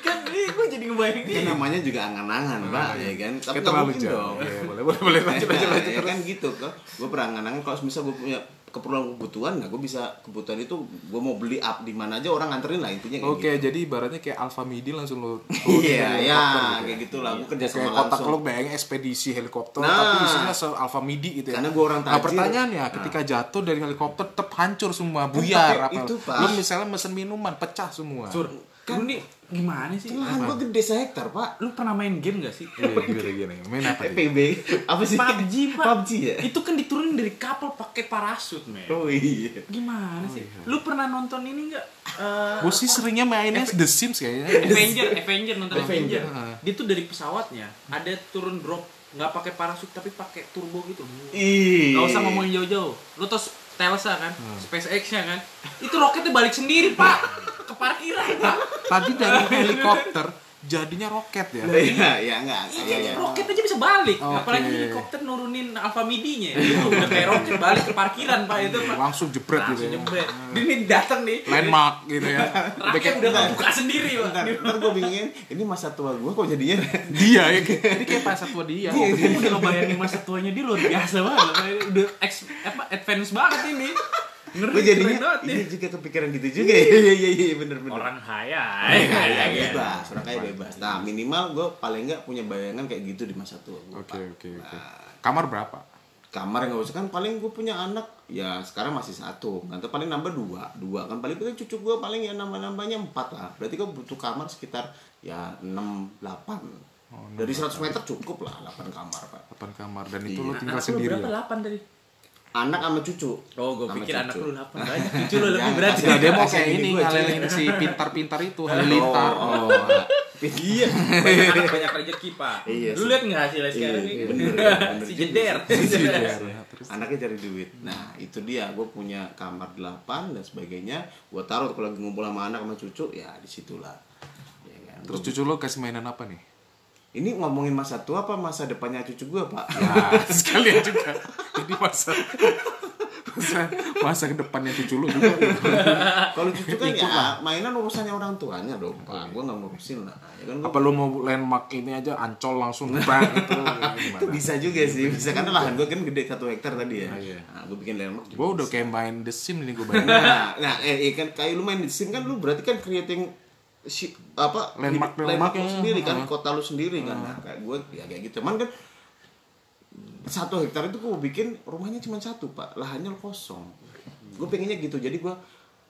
Kan ini gue jadi ngebayangin Kan namanya juga angan-angan, Pak, ya kan? Tapi nggak mungkin dong. Iya, boleh boleh boleh lanjut lanjut lanjut ya kan gitu kok. Gue pernah angan-angan kalau misal gue punya keperluan kebutuhan, nah gue bisa kebutuhan itu gue mau beli up di mana aja orang nganterin lah intinya kayak Oke, jadi ibaratnya kayak Alfa Midi langsung lo gitu. Iya, ya, kayak gitulah. Gue kerja Kayak sama kotak langsung. lo bayangin ekspedisi helikopter Nah. tapi isinya se Alfa Midi gitu ya. Karena gua orang Nah, tajir. pertanyaannya ketika jatuh dari helikopter tetap hancur semua, buyar apa. itu, Pak. Lo misalnya mesen minuman pecah semua. Sur, lu nih gimana sih? Lahan gue gede sehektar, Pak. Lu pernah main game gak sih? Iya, gini. Main apa? PB apa sih? PUBG, Pak. PUBG ya? Itu kan diturunin dari kapal pakai parasut, men. Oh iya. Gimana sih? Lu pernah nonton ini enggak? Eh, Gue sih seringnya mainnya The Sims kayaknya. Avenger, Avenger nonton Avenger. Avenger. Dia tuh dari pesawatnya ada turun drop nggak pakai parasut tapi pakai turbo gitu. Ih. Gak usah ngomongin jauh-jauh. Lu tau Telsa kan, SpaceX-nya kan, itu roketnya balik sendiri pak ke parkiran pak. Tadi dari helikopter jadinya roket ya. Iya, ya enggak. Iya, Jadi iya. roket aja bisa balik, Oke. apalagi helikopter nurunin Alfa Midinya. Itu udah kayak roket balik ke parkiran pak itu pak. Langsung jebret gitu Langsung ya. jebret. Dia nih datang nih, Landmark gitu ya. raketnya udah kebuka sendiri pak. Ntar, ntar gue bingungin, ini masa tua gue kok jadinya Dia ya. Ini kayak pas tua dia. Gue udah ngebayangin masa tuanya dia luar biasa banget. Udah ex, apa, advance banget ini. Ngeri, gue jadinya ini nih. juga kepikiran gitu juga ya iya iya iya bener bener Orang kaya. Orang kaya ya, bebas orang kaya bebas nah minimal gue paling nggak punya bayangan kayak gitu di masa tua Oke oke oke. Kamar berapa? kamar yang gak usah kan paling gue punya anak ya sekarang masih satu nanti paling nambah dua dua kan paling paling cucu gue paling ya nambah nambahnya empat lah berarti gue butuh kamar sekitar ya enam delapan dari 100 meter cukup lah 8 kamar pak 8 kamar dan itu lo Iya. tinggal Anak lu sendiri berapa? ya. 8 tadi. Anak sama cucu Oh, gue pikir cucu. anak lu 8 banyak. Cucu lu lebih berarti. Nah, dia mau kayak ini ngalelin si pintar-pintar itu, halilintar. oh, Iya, banyak anak banyak rezeki, Pak. Iya Lu sih. lihat enggak hasilnya sekarang Iya, nih? iya, bener, bener Si juga jeder. Terus anaknya cari duit nah itu dia gue punya kamar 8 dan sebagainya gue taruh kalau lagi ngumpul sama anak sama cucu ya di situlah ya kan? terus cucu lo kasih mainan apa nih? Ini ngomongin masa tua apa masa depannya cucu gue pak Ya, sekalian juga. Jadi masa masa, masa ke depannya cucu lo juga. kalau cucu kan ya mainan urusannya orang tuanya dong pak gue nggak ngurusin lah ya kan gua- Apa lo mau landmark ini aja ancol langsung bang itu itu gimana? bisa juga sih bisa kan lahan gue kan gede satu hektar tadi ya Ah, iya. nah, gue bikin landmark Gue udah kayak main The Sims ini gue bayangin. nah, nah eh, eh, kan kayak lu main di sim kan lu berarti kan creating si apa Landmark- landmark lu yang- sendiri kan uh. kota lu sendiri kan nah, kayak gue ya kayak gitu cuman kan satu hektar itu gue bikin rumahnya cuma satu pak lahannya kosong gue pengennya gitu jadi gue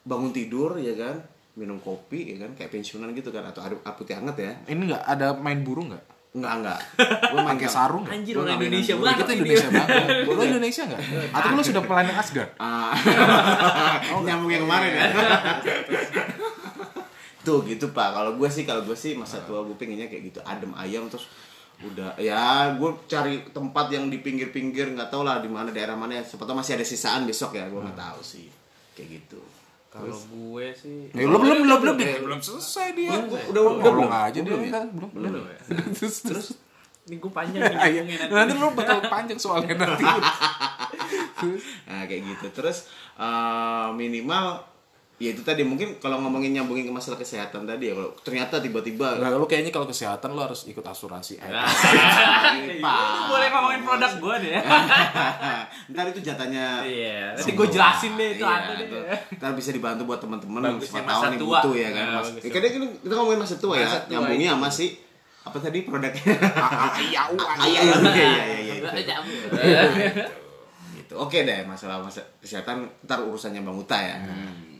bangun tidur ya kan minum kopi ya kan kayak pensiunan gitu kan atau air putih hangat ya Ini nggak ada main burung nggak? enggak enggak gue main Pakai sarung? Anjir orang Indonesia banget. Kita. Indonesia banget. Lo Indonesia nggak? Atau lo sudah pelanin Asgard? Ah. nyambung yang kemarin ya tuh gitu pak kalau gue sih kalau gue sih masa tua gue pengennya kayak gitu adem ayam terus udah ya gue cari tempat yang di pinggir-pinggir nggak tahu lah di mana daerah mana ya siapa masih ada sisaan besok ya gue nggak tahu sih kayak gitu Kalau gue sih belum belum belum deh. Belum selesai dia. Udah, udah, udah, Belum belum? aja dia. Belum ya? kan? Belum. belum ya. Terus terus. Ini gue panjang nih iya. nanti. Nanti lo bakal panjang soalnya nanti. nah kayak gitu terus eh, minimal ya itu tadi mungkin kalau ngomongin nyambungin ke masalah kesehatan tadi ya kalau ternyata tiba-tiba Nah, lo kayaknya kalau kesehatan lo harus ikut asuransi. Eh, Lu boleh ngomongin produk gue deh. ntar itu jatahnya Iya, nanti gue jelasin deh itu Iya, ada deh. ntar bisa dibantu buat teman-teman yang siapa masa tahu nih tua. butuh ya kan Nah, mas ya, kadang kita, kita ngomongin masa tua ya nyambungnya iya. sama si apa tadi produknya Iya, Ah, iya iya iya iya iya itu. Iya. gitu oke deh masalah masa kesehatan ntar urusannya bang Uta ya Hmm.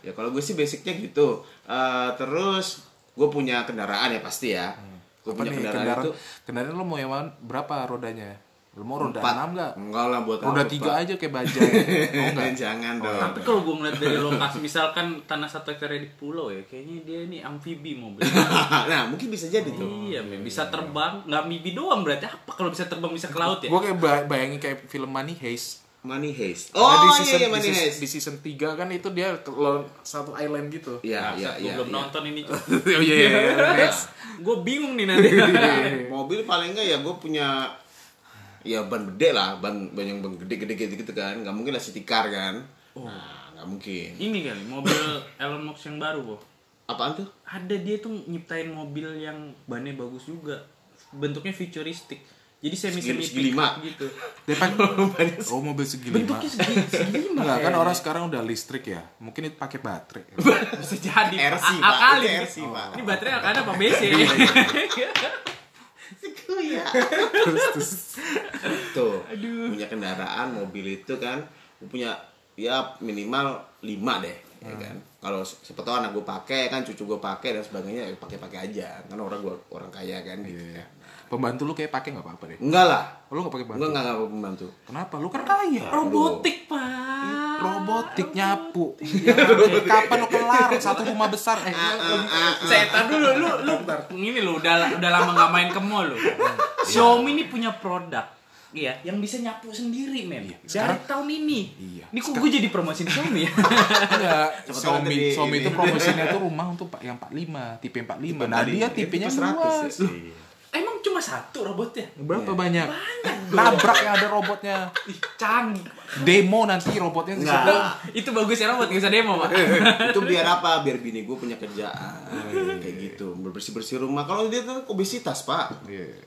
Ya kalau gue sih basicnya gitu Eh, terus gue punya kendaraan ya pasti ya gue Apa punya nih kendaraan, kendaraan? itu Kendaraan lo mau yang mana? Berapa rodanya? Lo mau roda empat. 6 nggak? enggak lah buat Roda apa, 3 Pak? aja kayak bajai. Oh enggak? jangan dong Tapi kalau gue ngeliat dari lokasi misalkan tanah satu hektar di pulau ya, kayaknya dia ini amfibi mobil. nah mungkin bisa jadi tuh iya, men. bisa terbang, nggak amfibi doang berarti apa kalau bisa terbang bisa ke laut ya? Gue kayak ba- bayangin kayak film Money Heist. Money Heist Nah, oh di iya season, iya Money di, season, Heist di season 3 kan itu dia ke satu island gitu. Iya, iya, gue iya. belum iya. nonton ini oh iya iya. iya. gue bingung nih nanti. Mobil paling enggak ya gue punya ya ban gede lah, ban ban yang ban gede-gede gitu, gitu kan. Nggak mungkin lah city car kan. Nah, nggak mungkin. ini kali mobil Elon Musk yang baru, Bo. Apaan tuh? Ada dia tuh nyiptain mobil yang bannya bagus juga. Bentuknya futuristik. Jadi semi semi Segi- lima. gitu. Depan Oh mobil segi lima. Bentuknya segi segi lima. Enggak kan orang sekarang udah listrik ya. Mungkin itu pakai baterai. bisa jadi RC, Pak. RC, Pak. ini baterai akan apa BC terus terus Tuh. Punya kendaraan, mobil itu kan punya ya minimal 5 deh, ya kan. Kalau siapa tahu anak gue pakai kan, cucu gue pakai dan sebagainya, ya pakai-pakai aja. Kan orang gue orang kaya kan gitu. Iya. Pembantu lu kayak pakai nggak apa-apa deh. Enggak lah. Oh, lu nggak pakai Enggak bantu. enggak enggak pembantu. Kenapa? Lu kan kaya. robotik pak Robotik nyapu. Ya, Kapan lu kelar satu rumah besar? Eh, saya tar dulu lu lu ini lu udah udah lama nggak main ke mall lu Xiaomi ini punya produk Iya, yang bisa nyapu sendiri, men. Dari sekarang- tahun ini. Iya. Ini kok gue jadi promosi Xiaomi ya? enggak. Tahu Xiaomi, Xiaomi itu promosinya tuh rumah untuk pak yang 45, tipe 45. Nah, dia ya, tipenya tipe 100 luas. ya. Emang cuma satu robotnya? Berapa banyak? Nabrak yang ada robotnya. Ih, canggih. Demo nanti robotnya di Enggak. situ. Itu bagus ya robot, bisa demo, Pak. itu biar apa biar bini gue punya kerjaan kayak gitu bersih bersih rumah kalau dia tuh obesitas pak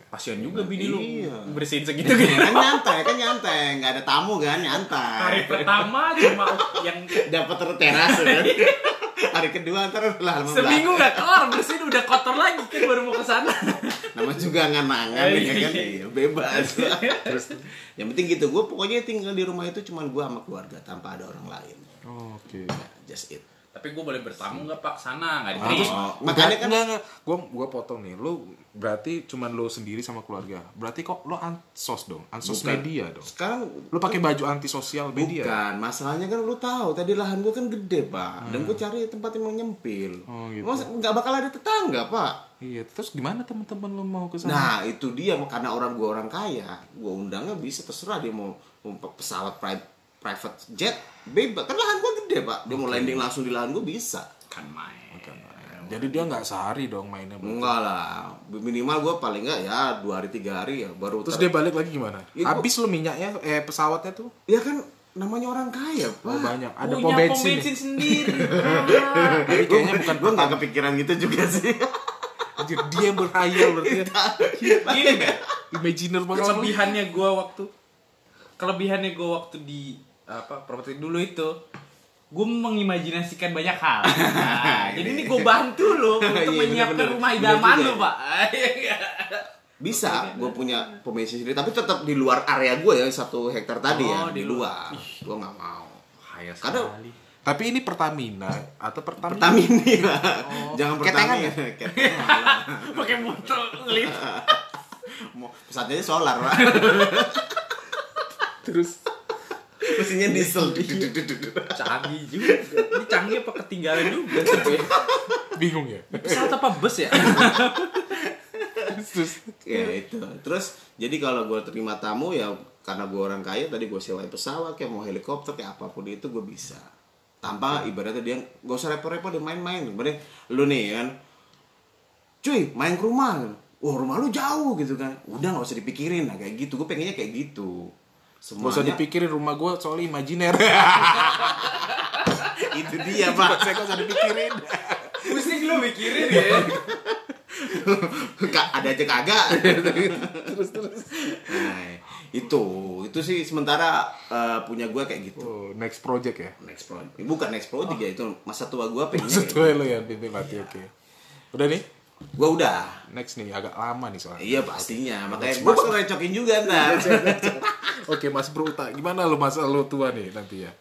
Pasien juga bini lu Iya. bersihin segitu kan gitu. nyantai kan nyantai nggak ada tamu kan Hari nyantai pertama cuma yang dapat teras kan hari kedua ntar lah lama seminggu nggak kelar bersihin udah kotor lagi kan baru mau ke sana. nama juga nganangan Eh, ya kan iya. Iya, bebas terus yang penting gitu gue pokoknya tinggal di rumah itu cuma gue sama keluarga tanpa ada orang lain Oh, Oke. just it Tapi gue boleh bertamu nggak Pak sana nggak Ah, diterima. Oh, makanya kan enggak, enggak. Gua gua potong nih. Lu berarti cuman lu sendiri sama keluarga. Berarti kok lu ansos dong. Ansos Bukan. media dong. sekarang Lu pakai baju anti sosial media. Bukan, masalahnya kan lu tahu tadi lahan gua kan gede pak, dan gue cari tempat yang mau nyempil. Oh, gitu. Mas nggak bakal ada tetangga pak. Iya, terus gimana teman-teman lu mau ke sana? Nah itu dia karena orang gua orang kaya, gua undangnya bisa terserah dia mau, mau pesawat private private jet bebas kan lahan gua gede pak, dia mau landing langsung di lahan gua bisa. Kan main. Jadi dia nggak sehari dong mainnya. berarti. Enggak lah, minimal gua paling nggak ya dua hari tiga hari ya baru. Terus ter- dia balik lagi gimana? Ya, gua- Habis lu minyaknya eh pesawatnya tuh? ya kan namanya orang kaya pak. Oh, banyak. Ada Punya pom bensin. pom bensin sendiri. Tapi kayaknya bukan Gua nggak kepikiran gitu juga sih. Anjir, dia yang berhayal berarti. ya. Gini? Imaginer banget. Kelebihannya gue waktu kelebihannya gue waktu di apa properti dulu itu gue mengimajinasikan banyak hal. Nah, jadi ini gue bantu lo untuk Iya, menyiapkan rumah idaman lo ya. pak. Bisa, gue punya bensin sendiri, tapi tetap di luar area gue ya satu hektar tadi Oh, ya di luar. Gue nggak mau. Kaya Karena sekali. Tapi ini Pertamina atau Pertamina? Pertamini lah. Jangan Ketengan Pertamina. ya? Ketengan. Pakai motor ngelit. Mau pesawatnya solar, Pak. Terus Mesinnya diesel. Canggih juga. Ini canggih apa ketinggalan juga sih? bingung ya. Pesawat apa bus ya? Terus ya itu. Terus jadi kalau gue terima tamu ya karena gue orang kaya tadi gue sewain pesawat kayak mau helikopter kayak apa pun itu gue bisa. Tanpa ibaratnya dia gak usah repot-repot dia main-main. Ibaratnya lu nih kan cuy main ke rumah oh rumah lu jauh gitu kan udah nggak usah dipikirin nah kayak gitu gue pengennya kayak gitu Gak usah semuanya dipikirin rumah gue soalnya imajiner. itu dia pak Saya gak usah dipikirin. Pusing lu mikirin ya. Kak, ada aja kagak terus terus nah itu itu sih sementara eh, punya gue kayak gitu Oh, next project ya. next project bukan next project ya itu masa tua gue pengen Maksud gue lo ya pimpin mati oke. Udah nih, gue udah next nih agak lama nih soalnya. iya pastinya makanya gue bakal recokin juga ntar Oke Mas Bro Uta, gimana lo masa lo tua nih nanti ya?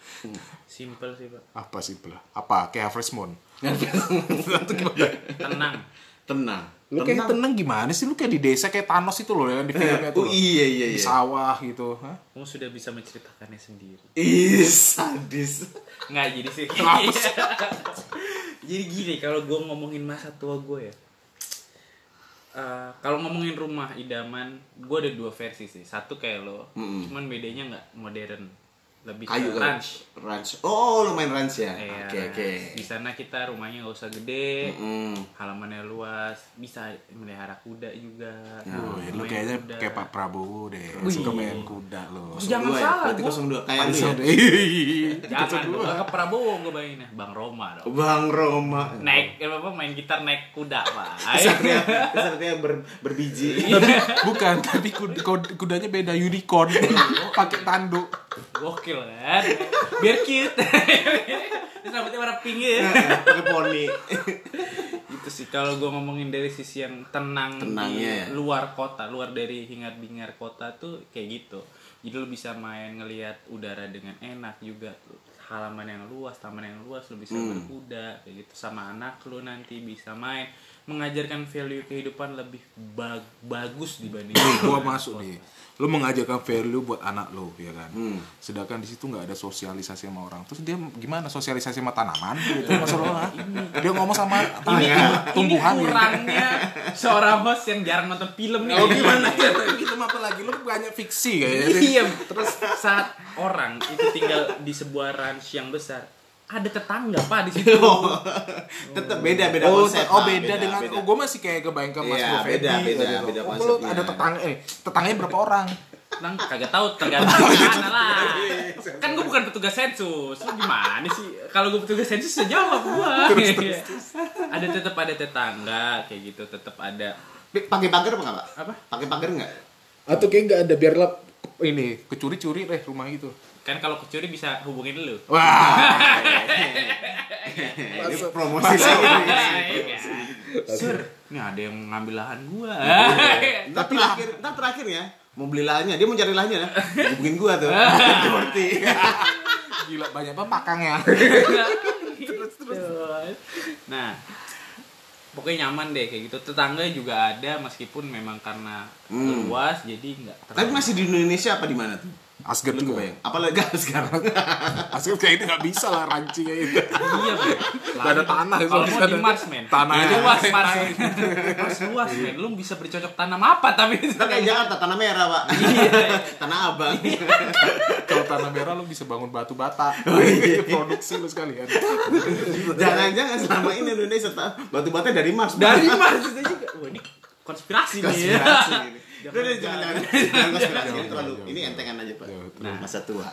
Simple sih, Pak. Apa sih belah? Apa kayak Harvest Moon? Itu gimana? Tenang. tenang Lu kayak tenang gimana sih? Lu kayak di desa kayak Thanos itu loh yang di filmnya oh tuh. iya iya Di iya sawah gitu. Hah? Kamu sudah bisa menceritakannya sendiri. Ih, sadis Nggak jadi sih? jadi gini, kalau gue ngomongin masa tua gue ya. Eh, kalau ngomongin rumah idaman, gue ada dua versi sih. Satu kayak lo, Mm-mm. cuman bedanya nggak modern, lebih kayu ke ranch. ranch oh lu main ranch ya Iya, oke oke Di sana kita rumahnya nggak usah gede, Mm. halamannya luas, bisa melihara kuda juga. Oh, Main lu kayaknya kuda. kayak Pak Prabowo deh. Wih. Suka main kuda lo. Jangan Dua ya? salah, berarti gua- 02 kayak lu ya deh. Jangan, gua ke Prabowo gue bayanginnya, Bang Roma dong. Bang Roma Naik apa main gitar naik kuda, Pak. Kesatria, kesatria ber, berbiji. Bukan, tapi kud- kud- kudanya beda unicorn. Pakai tanduk. Gokil kan? Biar cute. Terus rambutnya warna pink ya. Pakai poni. Itu sih kalau gue ngomongin dari sisi yang tenang Tenangnya ya. di luar kota, luar dari hingar-bingar kota tuh kayak gitu. Jadi lu bisa main ngelihat udara dengan enak juga halaman yang luas, taman yang luas, lu bisa Hmm. berkuda kayak gitu sama anak lu nanti bisa main mengajarkan value kehidupan lebih bag- bagus dibanding gua masuk nih. Lu mengajarkan value buat anak lo, ya kan. Hmm. Sedangkan di situ nggak ada sosialisasi sama orang. Terus dia gimana sosialisasi sama tanaman gitu masalah Dia ngomong sama tanaman, tumbuhan ini gitu. kurangnya seorang host yang jarang nonton film nih. Oh gimana ya? Gitu apa lagi? Lu banyak fiksi kayaknya. iya, terus saat orang itu tinggal di sebuah ranch yang besar, ada tetangga pak di situ. Tetap beda beda oh, konsep. oh Pak. beda, dengan beda. oh gue masih kayak kebayangkan Mas Iya, Bro Feby beda, beda, gitu. beda Oh, lu ada tetangga eh tetangganya berapa orang? Nang kagak tahu tergantung mana lah. Kan gue bukan petugas sensus. Lu gimana sih? Kalau gue petugas sensus bisa jawab gua. ada tetap ada tetangga kayak gitu, tetap ada Pakai pagar apa enggak, Pak? apa? Pakai pagar enggak? Atau kayak nggak ada biar lap ini kecuri-curi deh rumah itu. Kan kalau kecuri bisa hubungin lu. Wah, Ini promosi sih. Sur, ini ada yang ngambil lahan gua. Ntar terakhir, ntar terakhir ya. Mau beli lahannya, dia mau cari lahannya. Hubungin gua tuh. Ngerti. gila banyak apa pakangnya. Nah, pokoknya nyaman deh kayak gitu. Tetangga juga ada meskipun memang karena Hmm. luas jadi nggak Tapi masih di Indonesia apa di mana tuh? Asgard Lu juga. kebayang? Apalagi sekarang. Asgard kayak ini nggak bisa lah ranci kayak itu. Iya, bro. Nggak ada tanah itu. Kalau mau di Mars, men. Tanah aja. luas, Mars. Mars luas, men. Lu bisa bercocok tanam apa tapi Ntar kayak Jakarta, tanah merah, Pak. tanah abang. Kalau tanah merah lu bisa bangun batu bata. Produksi lu sekalian. Jangan-jangan selama ini Indonesia batu bata dari Mars. Dari Mars itu juga. Wah, ini konspirasi, nih. konspirasi ini. Jangan- jangan, jangan, jangan konspirasi ini terlalu. Ini entengan aja, Pak. Nah. Masa tua.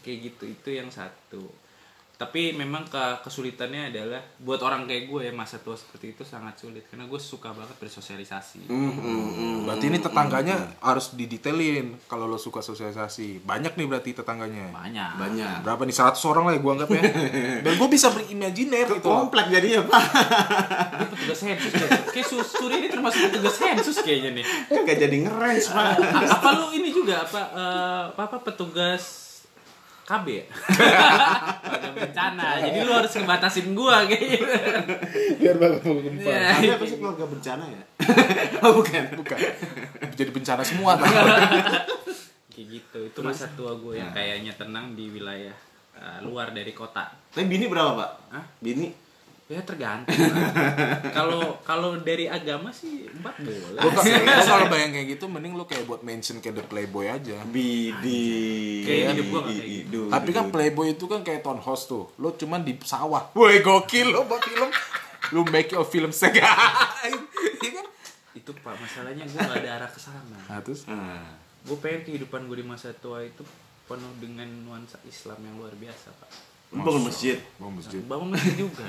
kayak gitu itu yang satu tapi memang ke kesulitannya adalah buat orang kayak gue ya masa tua seperti itu sangat sulit karena gue suka banget bersosialisasi Berarti ini tetangganya harus didetailin kalau lo suka sosialisasi. Banyak nih berarti tetangganya. banyak Banyak. Berapa nih 100 orang lah ya gua anggap ya. Dan gue bisa berimajiner gitu. Komplek jadinya, Pak. Dia petugas sensus kayak Su- Suri ini termasuk petugas sensus kayaknya nih Gak jadi ngerange, Pak. Apa lu ini juga apa eh, apa, apa petugas KB ya bencana jadi lu harus ngebatasin gua kayak gitu Biar bapak mau gempa. Iya. Tapi apa sih keluarga bencana ya? oh bukan. Bukan. Jadi bencana semua tau. kayak gitu itu masa tua gue yang kayaknya tenang di wilayah uh, luar dari kota Tapi bini berapa pak? Hah? Bini? Ya tergantung kalau kalau dari agama sih empat boleh Gue kalau bayang kayak gitu mending lu kayak buat mention kayak the playboy aja. Bidi. Kayak hidup gua nggak kayak I- i- gitu. Tapi kan playboy itu kan kayak townhouse tuh. Lu cuman di sawah. Woi gokil lo buat film. Lu make a film segain. Iya kan? itu pak masalahnya gue gak ada arah ke sana Nah, terus Ah. gue pengen kehidupan gue di masa tua itu penuh dengan nuansa Islam yang luar biasa pak Lu bangun masjid. mau masjid. bangun masjid juga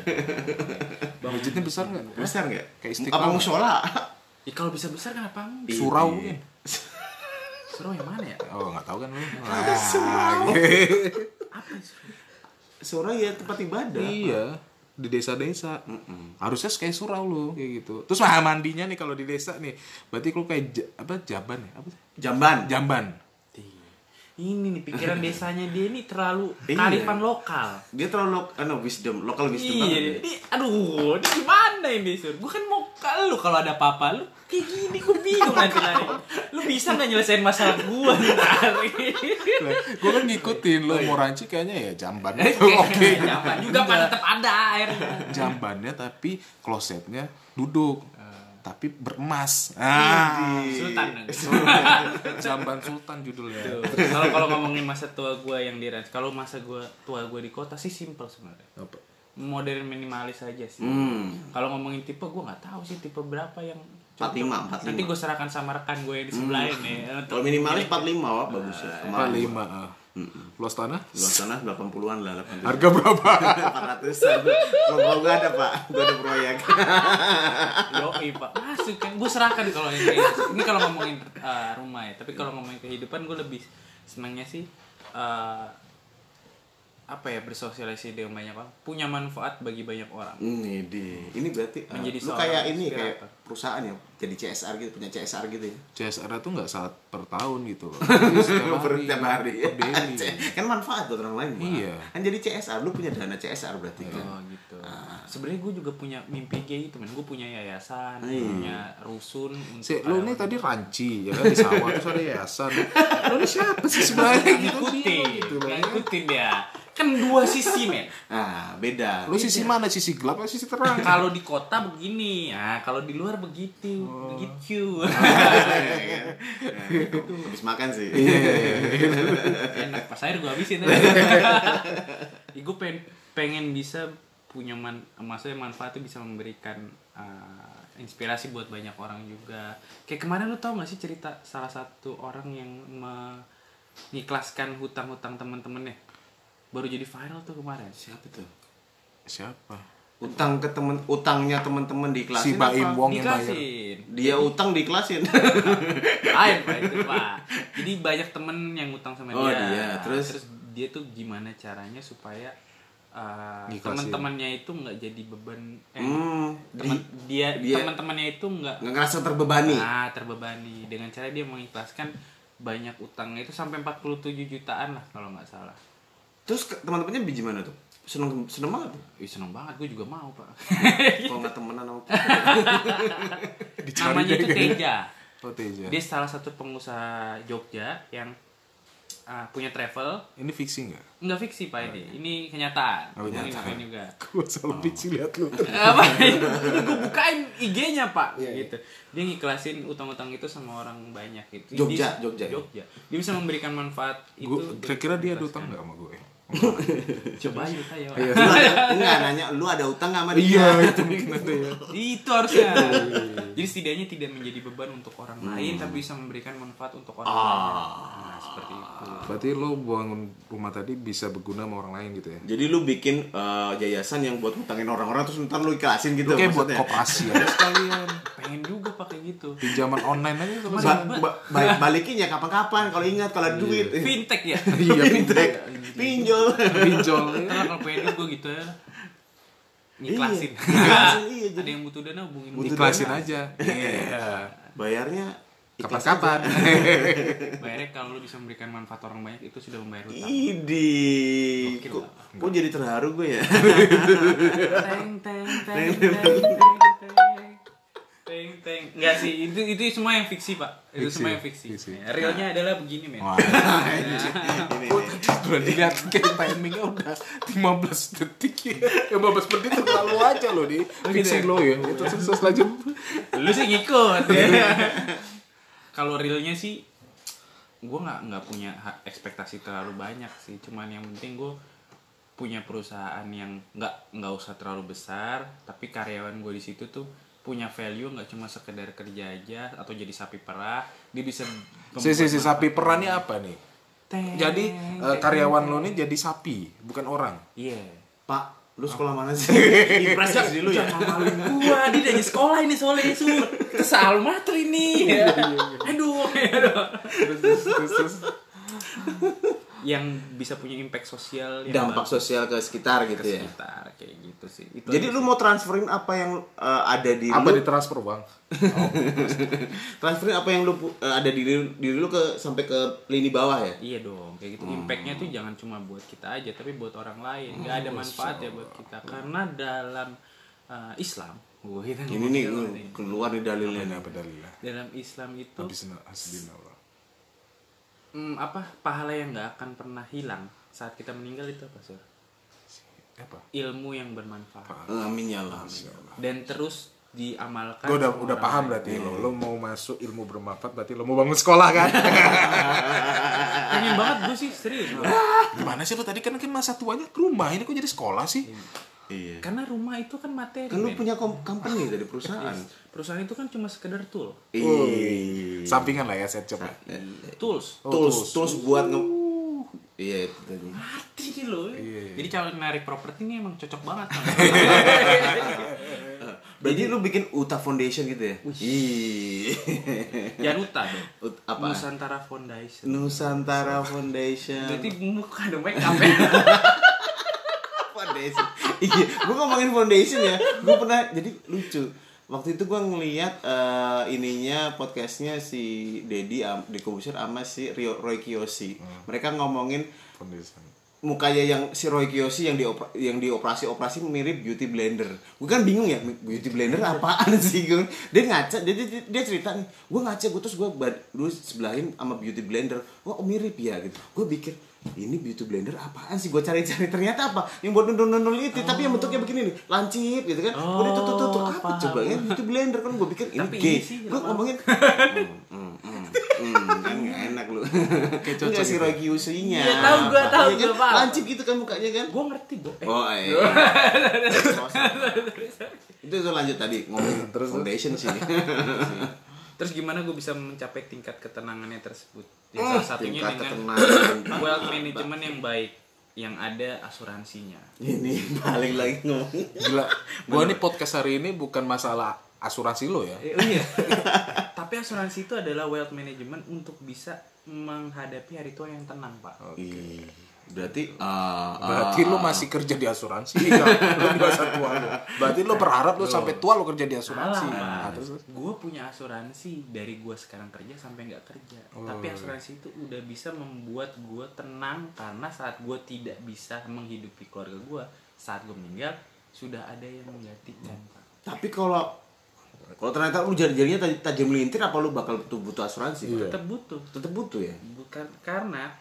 Masjidnya besar nggak? Besar nggak? Kayak istiqlal. Apa musola? ya kalau bisa besar kenapa enggak Surau mungkin. Surau yang mana ya Oh nggak tahu kan lu. apa sih Surau ya tempat ibadah. Iya di desa-desa harusnya kayak surau lu kayak gitu terus mah mandinya nih kalau di desa nih berarti lu kayak apa jaban ya apa sih? Jamban. jamban ini nih pikiran desanya dia ini terlalu Iya. kearifan lokal Dia terlalu lo, ano, wisdom, local wisdom Iya, banget. ya. ini, aduh, ini gimana ini sur? Gue kan mau kalau kalau ada apa-apa lu kayak gini gue bingung nanti lari. Lu bisa nggak nyelesain masalah gue ntar? gue kan ngikutin lu mau ranci kayaknya ya jamban Oke, oke Jangan juga pada tetap ada airnya. jambannya tapi klosetnya duduk tapi beremas ah Sultan. jamban sultan judulnya Kalau kalau ngomongin masa tua gue yang di Rans, kalau masa gue tua gue di kota sih simpel sebenarnya. apa Modern minimalis aja sih. Hmm. Kalau ngomongin tipe gue nggak tahu sih tipe berapa yang 45, 45. Nanti gue serahkan sama rekan gue yang di sebelah ini. Kalau minimalis 45 wah bagus ya. empat Kemarin lima ah. luas tanah luas tanah 80-an lah 80. harga berapa 400-an. Kalau gua ada, Pak. Gua ada proyek. Yoi pak masuk kan gue serahkan kalau gitu. ini kalau ngomongin uh, rumah ya tapi kalau ngomongin kehidupan gue lebih senangnya sih uh, apa ya bersosialisasi dengan banyak orang punya manfaat bagi banyak orang Ini di. Ini berarti uh, Menjadi lu kayak ini kayak perusahaan ya, jadi CSR gitu, punya CSR gitu ya. CSR itu nggak saat per tahun gitu loh setiap Per hari, tiap hari. kan manfaat buat orang lain. Iya. Kan jadi CSR, lu punya dana CSR berarti kan. oh gitu sebenarnya gue juga punya mimpi kayak gitu men gue punya yayasan Iya. punya rusun untuk Si, lu ini tadi ranci ya kan di sawah terus ada yayasan. Lu ini siapa sih sebenarnya gitu? ngikutin Bingung gitu loh. ngikutin dia kan dua sisi men Nah, beda. Lu sisi mana? Sisi gelap atau sisi terang? kalau di kota begini nah kalau di luar begitu begitu Habis makan sih. enak pas air gue habisin. Ya, gue pengen pengen bisa punya man maksudnya manfaatnya bisa memberikan uh, inspirasi buat banyak orang juga. Kayak kemarin lu tau gak sih cerita salah satu orang yang mengikhlaskan hutang-hutang teman-temannya baru jadi viral tuh kemarin. Siapa tuh? Siapa? Utang ke temen, utangnya teman-teman diklasin Si Baim? Wong yang bayar. Dia utang diklasin. lain pak itu pak jadi banyak temen yang utang sama Oh, dia dia. Terus? dia tuh gimana caranya supaya uh, Ngikhlasin. teman-temannya itu nggak jadi beban eh, Hmm, teman di- dia, dia- teman-temannya itu nggak nggak ngerasa terbebani. nah terbebani dengan cara dia mengikhlaskan banyak utang itu sampai 47 jutaan lah kalau nggak salah Terus teman-temannya biji mana tuh? Seneng seneng banget. Ih, seneng banget gue juga mau pak Kalau nggak temenan sama namanya itu. Teja Oh Teja. dia salah satu pengusaha Jogja yang uh, punya travel Ini fiksi nggak? Enggak fiksi pak ini, ini kenyataan. Oh, Ini kenyataan. juga. Gue salah fiksi lihat lu. Apa? Gue bukain IG-nya pak, Iya, gitu. Dia ngiklasin utang-utang itu sama orang banyak gitu. Jogja, Dia- Jogja ya? Jogja. Dia bisa memberikan manfaat itu. Gue kira-kira dia ada utang nggak sama gue? Coba aja kita ya. Lu Enggak nanya lu ada utang nggak sama dia? Iya itu ya. itu harusnya. Iya, Jadi setidaknya tidak menjadi beban untuk orang lain, tapi bisa memberikan manfaat untuk orang Ah. lain. Nah, seperti itu. Berarti lo bangun rumah tadi bisa berguna sama orang lain gitu ya? Jadi lu bikin eh, yayasan yang buat ngutangin orang-orang terus ntar lu ikhlasin gitu Lu kayak buat koperasi aja sekalian. Pengen juga pakai gitu. Pinjaman online aja sama Ba ba- ba- balikin ya kapan-kapan kalau ingat kalau ada duit. Fintech ya. Iya, Fintech. Pinjol. Pinjol. Ntar kalau pengen gue gitu ya. Ngiklasin. Iya, iya, jadi- Ada yang butuh dana hubungin Butuh Ikhlasin dana. aja. Iya. Bayarnya Kapan-kapan. Bayarnya kalau lu bisa memberikan manfaat orang banyak itu sudah membayar hutang. Idi. Kok, kok jadi terharu gue ya? Teng teng teng teng teng teng teng. Enggak sih, itu itu semua yang fiksi, Pak. Itu Fiksi, semua yang fiksi. fiksi. Ya, Realnya adalah begini, men. Wah, Ini, udah dilihat kayak timingnya udah 15 detik ya. 15 menit itu terlalu aja loh di fiksi ya? lo ya. Itu sukses lanjut. Lu sih ngikut. ya. Kalau realnya sih gue nggak nggak punya ekspektasi terlalu banyak sih cuman yang penting gue punya perusahaan yang nggak nggak usah terlalu besar tapi karyawan gue di situ tuh punya value nggak cuma sekedar kerja aja atau jadi sapi perah dia bisa Si si si sapi perannya apa nih? Teng, Jadi eh, karyawan lo nih jadi sapi, bukan orang. iya Pak, lu sekolah mana sih? Impresi dulu ya. gua dia dari sekolah ini soalnya itu salmater ini aduh aduh Terus terus terus. terus. yang bisa punya impact sosial yang Dampak sosial ke sekitar ke gitu ya. sekitar kayak sih itu Jadi lu mau transferin apa yang eh, ada di Apa lu? ditransfer bang? transferin apa yang lu eh, ada di diri, lu ke sampai ke lini bawah ya? Iya dong, kayak gitu. Impactnya tuh jangan cuma buat kita aja, tapi buat orang lain. Gak ada manfaat ya buat kita. Karena dalam uh, Islam, Wah, Ini ngomong nih keluar nih dalilnya. Ini apa dalilnya? dalam Islam itu Habis hasbina Allah. hmm, apa pahala yang nggak akan pernah hilang saat kita meninggal itu apa sih? Apa? Ilmu yang bermanfaat Amin ya Allah. dan terus diamalkan. Gue udah udah paham lain. berarti lo. Lo mau masuk ilmu bermanfaat berarti lo mau bangun sekolah kan? Pengen banget gue sih serius. gua. Gimana sih lo tadi kan kan masa tuanya ke rumah ini kok jadi sekolah sih? Iya. Karena rumah itu kan materi. Kan lu punya company dari perusahaan. Perusahaan itu kan cuma sekedar tool, Iya. Sampingan lah ya set shop. ya. tools. Oh, Tools, tools. tools buat nge Iya itu tadi. Mati sih lo. Iya. Jadi calon narik properti ini emang cocok banget. Berarti lu bikin Uta Foundation gitu ya? Iya. Januta dong. Ut- apa? Nusantara Foundation. Nusantara Foundation. Berarti muka ada make up ya. foundation. iya, gue ngomongin foundation ya. Gue pernah jadi lucu. Waktu itu gue ngeliat eh, ininya podcastnya si Dedi am, di Kubusir sama si Rio, Roy Kiyoshi. Mereka ngomongin Foundation. mukanya yang si Roy Kiyoshi yang di yang dioperasi-operasi mirip beauty blender. Gue kan bingung ya, beauty blender apaan sih gue. Dia ngaca, dia, dia, dia cerita nih, gue ngaca gue terus gue dulu sebelahin sama beauty blender. Wah oh, mirip ya gitu. Gue pikir ini beauty blender apaan sih? Gue cari-cari ternyata apa? Yang buat nundul-nundul itu, tapi yang bentuknya begini nih, lancip gitu kan. Gue Oh, tutup tutup apa paham. coba ya beauty blender kan gue pikir ini Tapi gay. Gue ngomongin, hmm, hmm, hmm, kan nggak enak lu. cocok Enggak si gitu. Roy Kiyoshi-nya. Iya, tahu gua, tahu Iya kan? gua, paham. Lancip gitu kan mukanya kan. Gue ngerti gue. Eh, Oh iya. itu itu lanjut tadi ngomong Terus, foundation sih. Terus gimana gue bisa mencapai tingkat ketenangannya tersebut? Ya, Oh, salah satunya tingkat dengan ketenangan. wealth management yang baik, yang ada asuransinya. Ini balik lagi ngomong. Gila. Gua nih podcast hari ini bukan masalah asuransi lo ya. Eh, oh iya. Tapi asuransi itu adalah wealth management untuk bisa menghadapi hari tua yang tenang, Pak. Ih, Berarti uh, Berarti lo masih kerja di asuransi kan? Lo di masa tua lo. Berarti lo berharap lo sampai tua lo kerja di asuransi. Nah, terus terus. gue punya asuransi dari gue sekarang kerja sampai nggak kerja. Oh, Tapi asuransi itu udah bisa membuat gue tenang karena saat gue tidak bisa menghidupi keluarga gue saat gue meninggal sudah ada yang menggantikan. Pak. tapi kalau kalau ternyata lu jari-jarinya taj- tajam melintir apa lu bakal butuh, butuh asuransi? Iya. Tetap butuh, Tetap butuh ya. bukan karena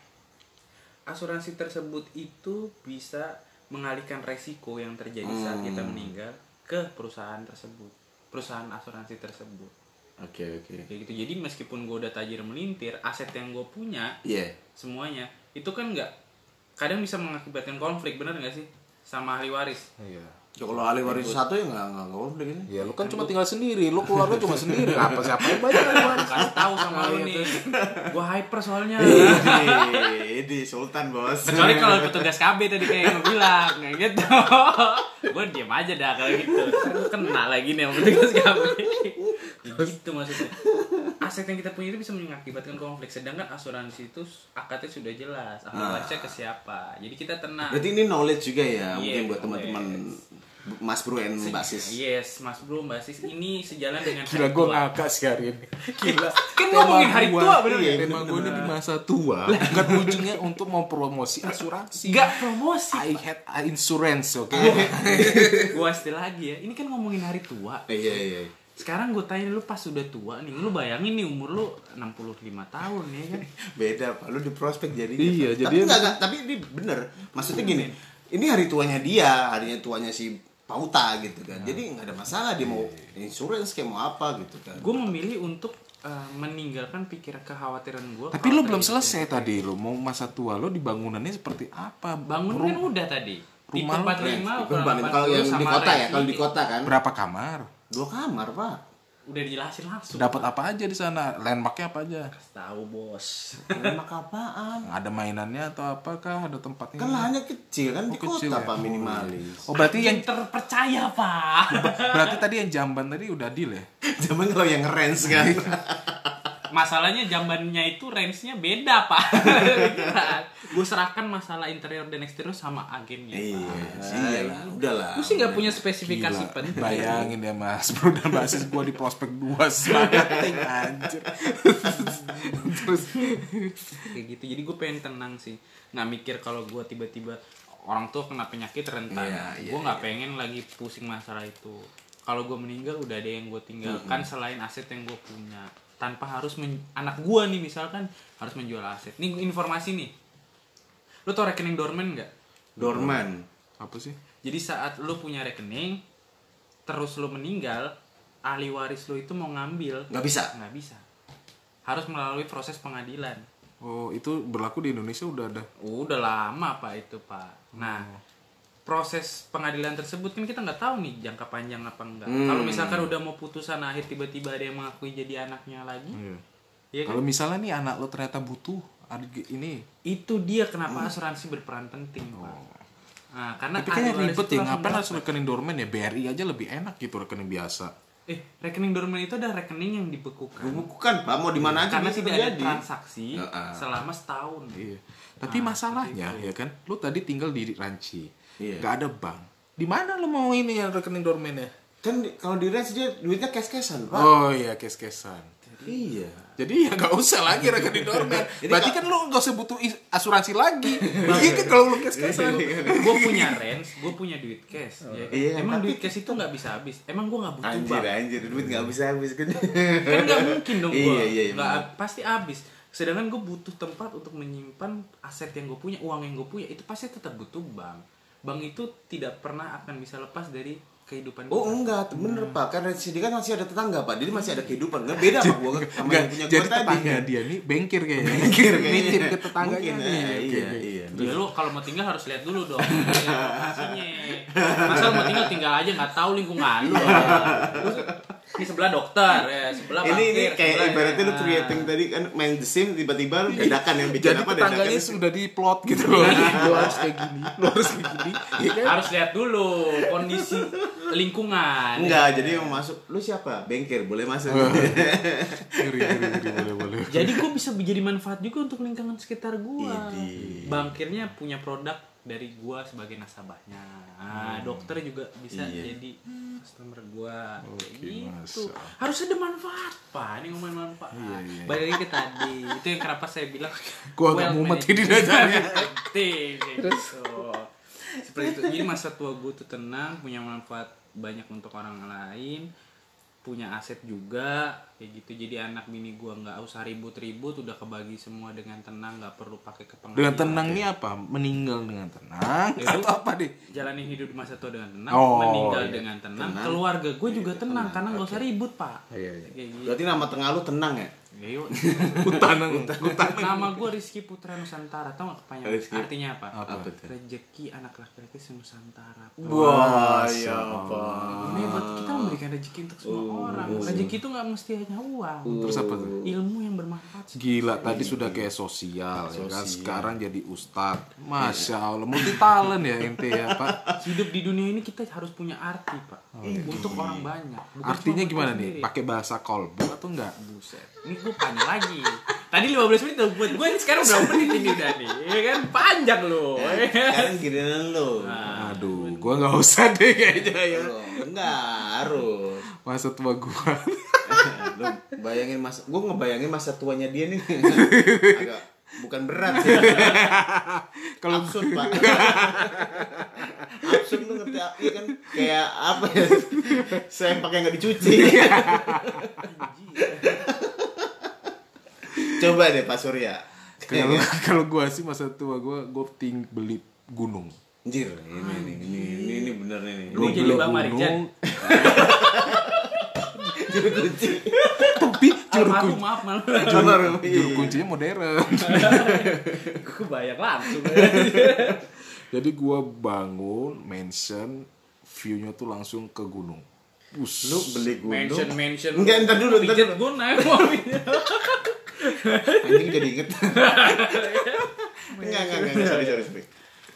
asuransi tersebut itu bisa mengalihkan resiko yang terjadi saat kita Hmm. meninggal ke perusahaan tersebut, perusahaan asuransi tersebut. Oke oke. kayak gitu jadi meskipun gue udah tajir melintir aset yang gue punya Iya. semuanya itu kan nggak kadang bisa mengakibatkan konflik bener nggak sih sama ahli waris Iya. Ya, kalau ahli waris satu ya nggak nggak konflik ini. Ya lo kan cuma tinggal sendiri, lo keluarga cuma sendiri. Apa siapa yang banyak ahli waris? kasih tahu sama lu nih gue hyper soalnya Ini, ini Sultan bos. kecuali kalau petugas KB tadi kayak yang bilang kayak gitu gue diem aja dah kalau gitu gua kena lagi nih sama petugas KB gitu maksudnya aset yang kita punya itu bisa mengakibatkan konflik sedangkan asuransi itu akadnya sudah jelas ahli Ah. warisnya ke siapa jadi kita tenang Berarti ini knowledge juga ya, Iya, mungkin buat teman-teman. Mas Bro and Mbak Sis. Yes, Mas Bro, Mbak Sis ini sejalan dengan Gila hari gue tua. ngakak sih hari ini. Gila. Kan ngomongin hari tua, bener iya, nggak? Tema gue ini di masa tua. Kan ujungnya untuk mau promosi asuransi. Gak promosi. I had insurance, oke. Gua istilah lagi ya. Ini kan ngomongin hari tua. Iya iya. Sekarang gue tanya lu pas udah tua nih, lu bayangin nih umur lu 65 tahun ya kan? Beda Pak, lu di prospek jadi. Iya, tapi jadi- enggak, enggak, tapi ini bener. Maksudnya gini, ini hari tuanya dia, harinya tuanya si Pauta gitu kan. Jadi nggak ada masalah dia mau insurance kayak mau apa gitu kan. Gue memilih untuk eh, meninggalkan pikiran kekhawatiran gue. Tapi lu belum selesai tadi lu mau masa tua lu di bangunannya seperti apa? Bangun Rum- kan udah tadi. Rumah lu 45 Itu ukuran kalau 40 yang di kota ya, kalau di kota kan berapa kamar? dua kamar pak. Udah dijelasin langsung. Dapat apa aja di sana? Landmarknya apa aja? Tahu bos. Enak apaan? Ada mainannya atau apakah? Ada tempatnya? Kan lahannya kecil kan di Oh, kecil kota ya? pak minimalis. Oh berarti yang yang terpercaya pak. berarti tadi yang jamban tadi udah deal ya? Zaman kalau yang rents kan. Masalahnya jambannya itu range-nya beda pak. gue serahkan masalah interior dan eksterior sama agennya. iya, Pak. iya lah, udahlah. Gue sih nggak punya spesifikasi Gila, penting. Bayangin ya mas Bro dan basis gue di prospek 2 Semangat anjir Terus kayak gitu jadi gue pengen tenang sih nggak mikir kalau gue tiba-tiba orang tua kena penyakit rentan Iya, iya, gue nggak pengen lagi pusing masalah itu kalau gue meninggal udah ada yang gue tinggalkan selain aset yang gue punya tanpa harus men- anak gue nih misalkan harus menjual aset ini informasi nih lu tau rekening dorman nggak Dorman. Apa sih? jadi saat lu punya rekening terus lu meninggal ahli waris lu itu mau ngambil Nggak bisa. nggak bisa harus melalui proses pengadilan Oh itu berlaku di Indonesia udah ada Udah lama pak itu pak. Nah proses pengadilan tersebut kan kita nggak tahu nih jangka panjang apa enggak. Hmm. Kalau misalkan udah mau putusan akhir tiba-tiba ada yang mengakui jadi anaknya lagi, Iya. ya kan? Kalau misalnya nih anak lo ternyata butuh ada ini Itu dia kenapa asuransi berperan penting pak. Nah, karena Tapi kayaknya ribet ya Ngapain harus rekening dorman ya BRI aja lebih enak gitu rekening biasa Eh rekening dorman itu ada rekening yang dibekukan. Bukan pak, mau di mana aja Karena tidak ada terjadi. transaksi Heeh. selama setahun. Iya. Tapi masalahnya ya kan, lu tadi tinggal di Ranci, Iya. nggak ada bank. Di mana lu mau ini yang rekening dorman ya? Kan di- kalau di rents dia duitnya cash-cashan pak. Oh iya, kes-kesan. Iya. Jadi ya nggak usah lagi rekening dorman. Ini Berarti kan lu nggak usah butuh is- asuransi lagi. Iya kan kalau lu kes-kesan. gue punya rents, gue punya duit cash. ya kan? Iya, Emang tapi- duit cash itu nggak bisa habis. Emang gue nggak butuh Anjir bank. anjir duit nggak bisa habis kan. kan nggak mungkin dong gue Iya, iya, iya, pasti habis sedangkan gue butuh tempat untuk menyimpan aset yang gue punya uang yang gue punya itu pasti tetap butuh bank bank itu tidak pernah akan bisa lepas dari kehidupan Oh kita. enggak, bener pak. Karena di sini kan masih ada tetangga pak. Jadi masih ada kehidupan. Nggak beda pak gua sama Enggak, yang punya jadi gua tadi. tetangga dia nih bengkir kayaknya. Bengkir kayaknya. Nitip ke tetangganya Mungkin, Oke, iya, oke. iya. Ya lu kalau mau tinggal harus lihat dulu dong lokasinya. Masa mau tinggal tinggal aja nggak tahu lingkungan lu. Ini sebelah dokter ya, sebelah Ini ini kayak sebelah- ibaratnya lu Ah. creating tadi kan main the sim tiba-tiba lu dadakan yang bikin Jadi apa tetangganya dadakan. sudah di plot gitu loh. Lu harus kayak gini, lu harus kayak gini. Iya kan? harus lihat dulu kondisi lingkungan. Enggak, jadi yang masuk lu siapa? Bengkir, boleh masuk. Ngeri, ngeri, ngeri, boleh, boleh. Jadi gue bisa jadi manfaat juga untuk lingkungan sekitar gue. Bangkirnya punya produk dari gue sebagai nasabahnya. Nah, dokter juga bisa Hmm. Iya. jadi customer gue. Oke, gitu. masa. Harus ada manfaat, Pak. Ini ngomongin manfaat. Iya, iya. Balik lagi ke tadi. Itu yang kenapa saya bilang Gua agak wealth mumet dasarnya. penting kayak gitu. Seperti itu. Jadi masa tua gue tuh tenang, punya manfaat banyak untuk orang lain punya aset juga kayak gitu jadi anak bini gua nggak usah ribut-ribut udah kebagi semua dengan tenang nggak perlu pakai kepengadilan Dengan tenang nih apa? Meninggal dengan tenang Itu- atau apa deh? jalanin hidup di masa tua dengan tenang Oh, meninggal iya. dengan tenang, Tenang. keluarga gue juga tenang, karena nggak usah ribut pak Iya, iya. kayak gitu Berarti nama tengah lu tenang ya? Ya, yuk. Hutanang. nama gue Rizky Putra Nusantara tau gak kepanjangan Rizky. artinya apa? Apa tuh? rezeki anak laki-laki senusantara Wah, ya apa? Ini buat kita memberikan rezeki untuk semua orang rezeki itu nggak mesti hanya uang Terus apa tuh? ilmu yang bermanfaat Gila tadi sudah kayak sosial, ya kan sekarang jadi ustad. Masya Allah, multi talent ya ente ya Pak. hidup di dunia ini kita harus punya arti pak untuk orang banyak Bukan Artinya gimana nih? Pakai bahasa kolbu atau enggak? buset ini gue panjang lagi. Tadi 15 menit tuh buat gue ini sekarang berapa menit ini udah nih? Ya kan panjang loh. ya kan? Sekarang giliran lu. Aduh, gua nggak usah deh kayaknya ya. Lu, Enggak, harus. Masa tua gua. lu bayangin masa gue ngebayangin masa tuanya dia nih agak bukan berat sih kalau absurd pak absurd lu ngerti iya kan kayak apa ya sempak yang nggak dicuci coba deh pak Surya Kalau kalau gua sih masa tua gua gua ting beli gunung. Anjir, ini ini ini ini, ini bener Ini jadi Bang Marijan. juru kunci. Tapi juru kunci, maaf maaf. Juru iya. kuncinya modern. Gue bayang langsung. Jadi gua bangun mansion view-nya tuh langsung ke gunung. Bus. Lu beli gunung. mention mention. Enggak, ntar dulu, ntar Pijet dulu. gue naik mobilnya. Anjing jadi inget. Enggak, enggak, enggak, sorry, sorry, sorry.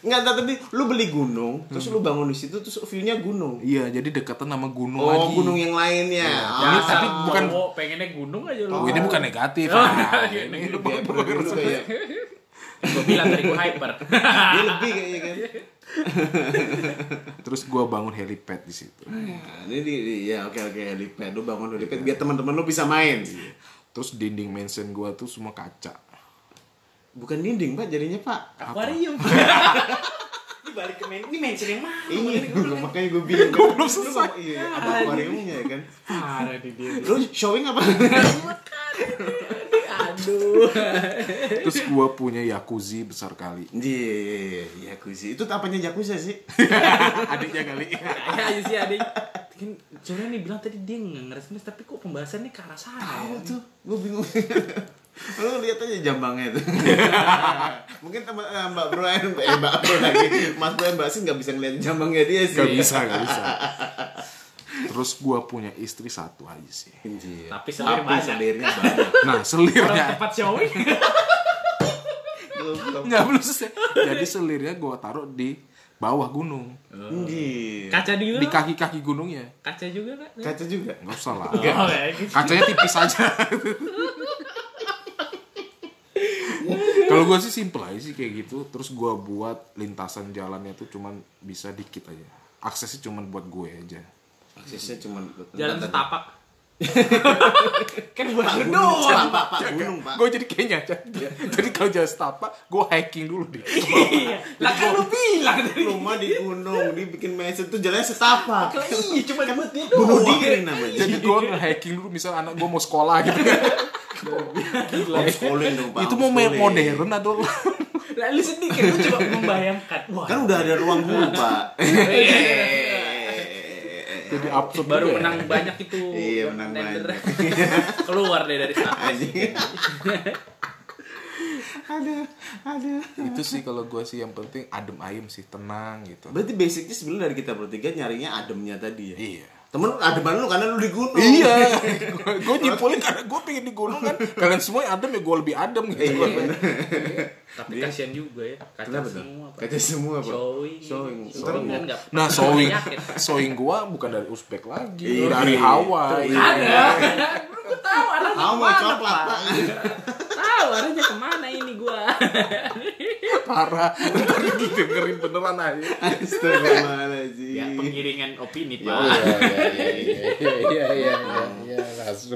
Enggak, entar tadi lu beli gunung, terus lu bangun di situ terus view-nya gunung. Iya, jadi dekatan sama gunung Oh, lagi. gunung yang lainnya. Ini Ah, tapi Dasar bukan- pengennya gunung aja lu. Oh, ini bukan negatif. Oh, Ah, iya, ini lu bro dulu kayak Gue bilang tadi gue hyper. dia lebih kayaknya kan. Terus gua bangun helipad di situ. Nah, ini di, di- ya oke oke helipad lu bangun helipad biar teman-teman lu bisa main. Terus dinding mansion gua tuh semua kaca. Bukan dinding, Pak, jadinya, Pak. Aquarium. Ini balik ke main. Ini mention yang mana? Ini gue makanya gue bingung. Gue belum selesai. Iya, ada akuariumnya ya kan. Parah di dia. Lu showing apa? Aduh. Terus gua punya jacuzzi besar kali. Iya, jacuzzi. Itu apanya jacuzzi sih? Adiknya kali. Aja sih adik. Kan Soalnya nih bilang tadi dia nggak tapi kok pembahasannya ke arah sana Tahu ya? tuh, gue bingung. Lu lihat aja jambangnya tuh. Mungkin teman eh, Mbak Bro eh Mbak Bro lagi, Mas Bro Mbak sih nggak bisa ngeliat jambangnya dia sih. Gak bisa, gak bisa. Terus gua punya istri satu aja sih. Anjir. Tapi selir Tapi banyak. selirnya banyak. Nah, Orang selirnya tempat showing. Nggak belum selesai. Jadi selirnya gua taruh di bawah gunung, Anjir. Kaca juga. di kaki-kaki gunungnya. Kaca juga kan? Kaca juga. Nggak usah lah. Oh, gitu. Kacanya tipis aja. Kalau gua sih simple aja sih kayak gitu. Terus gua buat lintasan jalannya tuh cuman bisa dikit aja. Aksesnya cuman buat gue aja. Aksesnya cuma Jalan setapak. kan buat Pak gunung, doang. Pak, Pak, Pak, gunung, Pak. Gue jadi kayaknya aja. Jadi kalau jalan setapak, gue hiking dulu deh. Iya. Lah kan lu bilang tadi. Rumah di gunung, dibikin mesin tuh jalannya setapak. Iya, cuma buat dia Bunuh diri namanya. Jadi gue hiking dulu, misal anak gue mau sekolah gitu. Gila. Homeschooling dong, Pak. Itu mau modern atau Lah lu sedih kan lu coba membayangkan. Wah. Kan udah ada ruang guru, Pak. Jadi absurd baru juga ya. menang banyak itu. Iya, menang banyak. Keluar deh dari sana. Ada, ada. Itu sih kalau gue sih yang penting adem ayem sih, tenang gitu. Berarti basicnya sebenarnya dari kita bertiga nyarinya ademnya tadi ya. Iya. Temen lu ademan lu karena lu di gunung. Iya, gue nyimpulin karena gue pengen di gunung kan. Kalian semua yang adem ya gue lebih adem gitu. Iya. Tapi kasihan juga ya. Kaca Kenapa semua. Kaca semua, Pak. Showing. Showing. Showing kan nggak. Nah, Yakin. sewing gue bukan dari Uzbek lagi, Iya. dari Hawaii. Ada. Gue tahu arahnya Hawa ke mana, coklat, Pak. Tahu arahnya ke mana ini gua. Parah. Ntar dengerin beneran aja. Astagfirullahaladzim. ya, pengiringan opini, Ya, Pak. iya iya iya iya.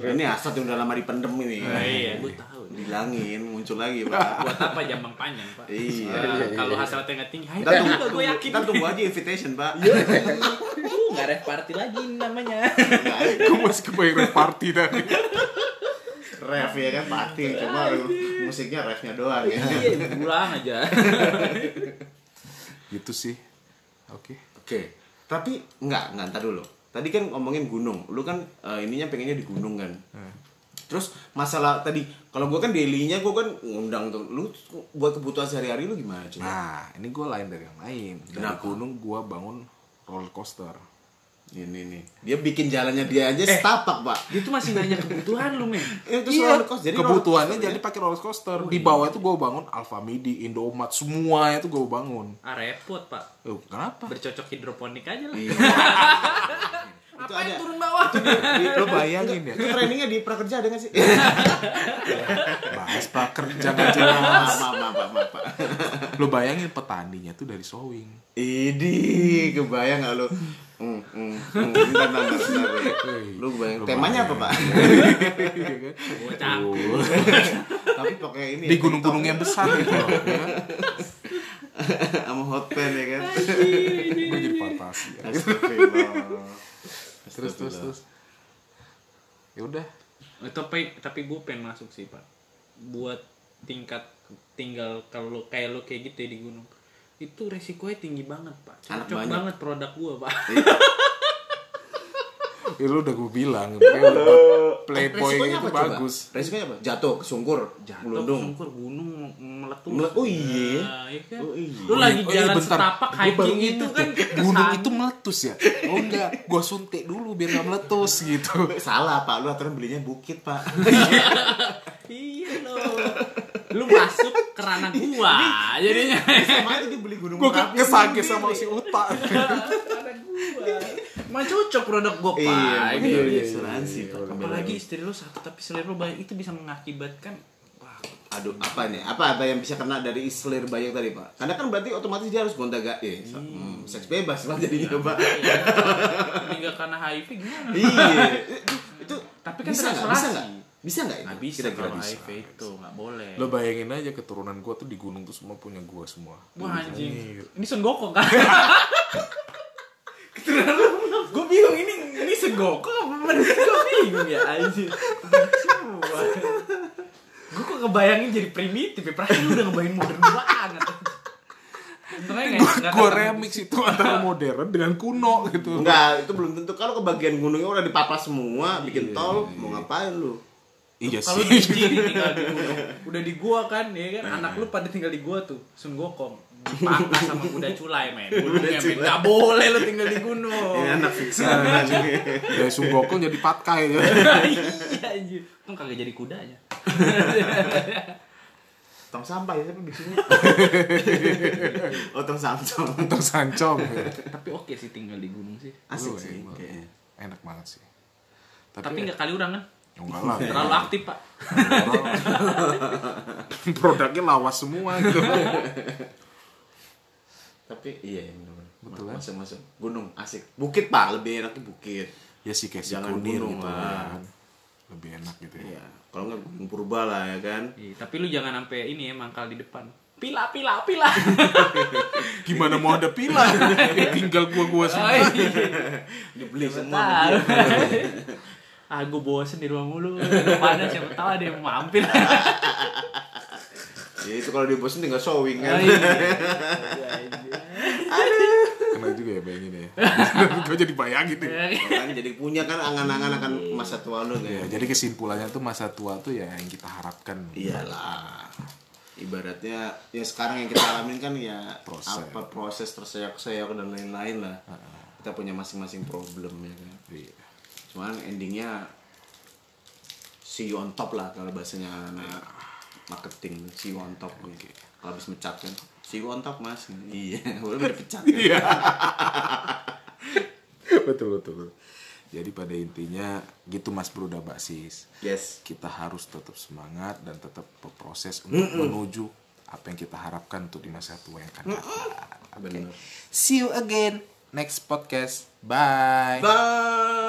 Ini asat yang udah lama dipendem ini. Nah, iya, gue tahu. Dilangin, muncul lagi, Pak. Buat apa jambang panjang, Pak? Iya. Eh, Kalau hasratnya nggak tinggi, Ntar tunggu, gue yakin. ntar tunggu aja invitation, Pak. Uh, nggak ref party lagi namanya. Gue masih kebayang party tadi. Ref ya kan party, cuma musiknya refnya doang ya. Iya, pulang aja. Gitu sih. Oke. Oke, tapi enggak, enggak ntar dulu. Tadi kan ngomongin gunung, lu kan eh, ininya pengennya di gunung kan. Terus masalah tadi, kalau gua kan daily-nya gua kan ngundang tuh, lu buat kebutuhan sehari-hari lu gimana coba? Nah, ini gue lain dari yang lain. Dari Kenapa? gunung gue bangun roller coaster. Ini nih, dia bikin jalannya dia aja setapak pak. Dia tuh masih nanya kebutuhan lu, men. Eh, terus Iya, roller coaster, jadi kebutuhannya roller coaster, jadi pakai roller coaster. Di bawah itu gue bangun Alfa Midi, Indomaret, semuanya itu gue bangun. Ah, repot, Pak. Oh, kenapa? Bercocok hidroponik aja lah. Iya. itu Apa ada yang turun bawah? Lo bayangin ya, itu trainingnya di prakerja ada nggak sih bahas prakerja nggak jelas. maaf maaf maaf, maaf, Pak. Lo bayangin petaninya tuh dari sowing. Idi, kebayang gak lu? Hmm, hmm, hmm. Bentar, bentar, bentar, bentar. Lu bayang, temanya apa, Pak? Bocah. Tapi pakai ini ya, Di gunung-gunung yang besar gitu loh. ya kan? sama hot pen ya kan. Gue jadi fantasi. Ya. Terus terus terus. Ya udah. Eh, Tapi tapi gue pengen masuk sih pak. Buat tingkat tinggal kalau kayak lo kayak gitu ya di gunung itu resikonya tinggi banget pak. Cocok banget produk gue pak. Ya lu udah gue bilang, playboy itu apa coba? bagus. Resikonya apa? Jatuh, kesungkur, Jatuh melundung. sungkur gunung meletus. Mele- oh iya. Nah, iya kan? Oh iya. Lu lagi Oh iya, jalan bentar. setapak hiking itu kan gunung itu meletus ya? Oh enggak, gua suntik dulu biar gak meletus gitu. Salah, Pak. Lu aturan belinya bukit, Pak. Iya lo. Lu masuk ke ranah gua jadinya. Sama aja dia beli gunung Gua Merapi kesage sama si Uta. gua. Emang cocok produk gua pak. Iya, Ini. Iya, asuransi, Pak. Apalagi istri lu satu tapi selir lu banyak itu bisa mengakibatkan wah, Aduh, apa nih? Apa apa yang bisa kena dari selir banyak tadi, Pak? Karena kan berarti otomatis dia harus gonta gak ya. Hmm, seks bebas lah jadinya, Pak. meninggal karena HIV gimana? iya. Itu Tapi kan bisa nggak? Bisa nggak? Bisa nggak? itu? Nggak bisa Kira-kira kalau bisa. HIV itu nggak boleh. Lo bayangin aja keturunan gua tuh di gunung tuh semua punya gua semua. Wah anjing. Iya. Ini Son Gokong kan? gue bingung ini ini segoko apa gue bingung ya anjing. Semua. Gue kok ngebayangin jadi primitif ya, perasaan lu udah ngebayangin modern banget. Untungnya nggak- nggak Gua ketemu. remix itu antara modern dengan kuno gitu. Enggak, itu belum tentu. Kalau ke bagian gunungnya udah dipapas semua, bikin tol, mau ngapain lu? Iya Kalau sih. Jinji tinggal di gunung, udah di gua kan, ya kan anak lu pada tinggal di gua tuh, Sun Gokong. Dipangkas sama kuda culai, men. Gunungnya, men. Gak boleh lu tinggal di gunung. Ini anak fiksi. Dari Sunggokong jadi patkai ya. iya anjir. Untung kagak jadi kudanya. tong sampah ya tapi bikinnya. oh, tong samsung. Untuk sancong. Tapi oke sih tinggal di gunung sih. Asik sih. Enak banget sih. Tapi nggak kali orang kan? Enggak lah. Terlalu aktif, Pak. Produknya lawas semua gitu. Tapi iya, benar. Betul, kan? Masuk masuk. Gunung asik. Bukit pak, lebih enak di bukit. Ya sih kayak si Jangan kunir gunung gitu lah. kan. Lebih enak gitu ya. Iya. Kalau nggak gunung purba lah ya kan. Iya, tapi lu jangan sampai ini ya mangkal di depan. Pila, pila, pila. Gimana mau ada pila? Ya tinggal gua-gua Oh, semua. iya. Dibeli semua. Ah, gue bosen di rumah mulu. Depannya siapa tahu ada yang mampir. Ya itu kalau dia bosan tinggal showing Oh, kan. iya. Kena juga ya bayangin ya. Gue jadi bayangin deh. Orang jadi punya kan angan-angan akan masa tua lu Ya, kan. jadi kesimpulannya tuh masa tua tuh ya yang kita harapkan. Iyalah. Ibaratnya ya sekarang yang kita alamin kan ya Proses. apa proses terseok-seok dan lain-lain lah. Kita punya masing-masing problem ya kan. Iya. Cuman endingnya see you on top lah kalau bahasanya anak marketing see you on top gitu. Kalau habis mecat kan see you on top mas. Iya, boleh dipecat. Kan? Iya. betul betul. Jadi pada intinya gitu Mas Bro dan Mbak Sis. Yes. Kita harus tetap semangat dan tetap berproses untuk menuju apa yang kita harapkan untuk di masa tua yang akan datang. Benar. See you again next podcast. Bye. Bye.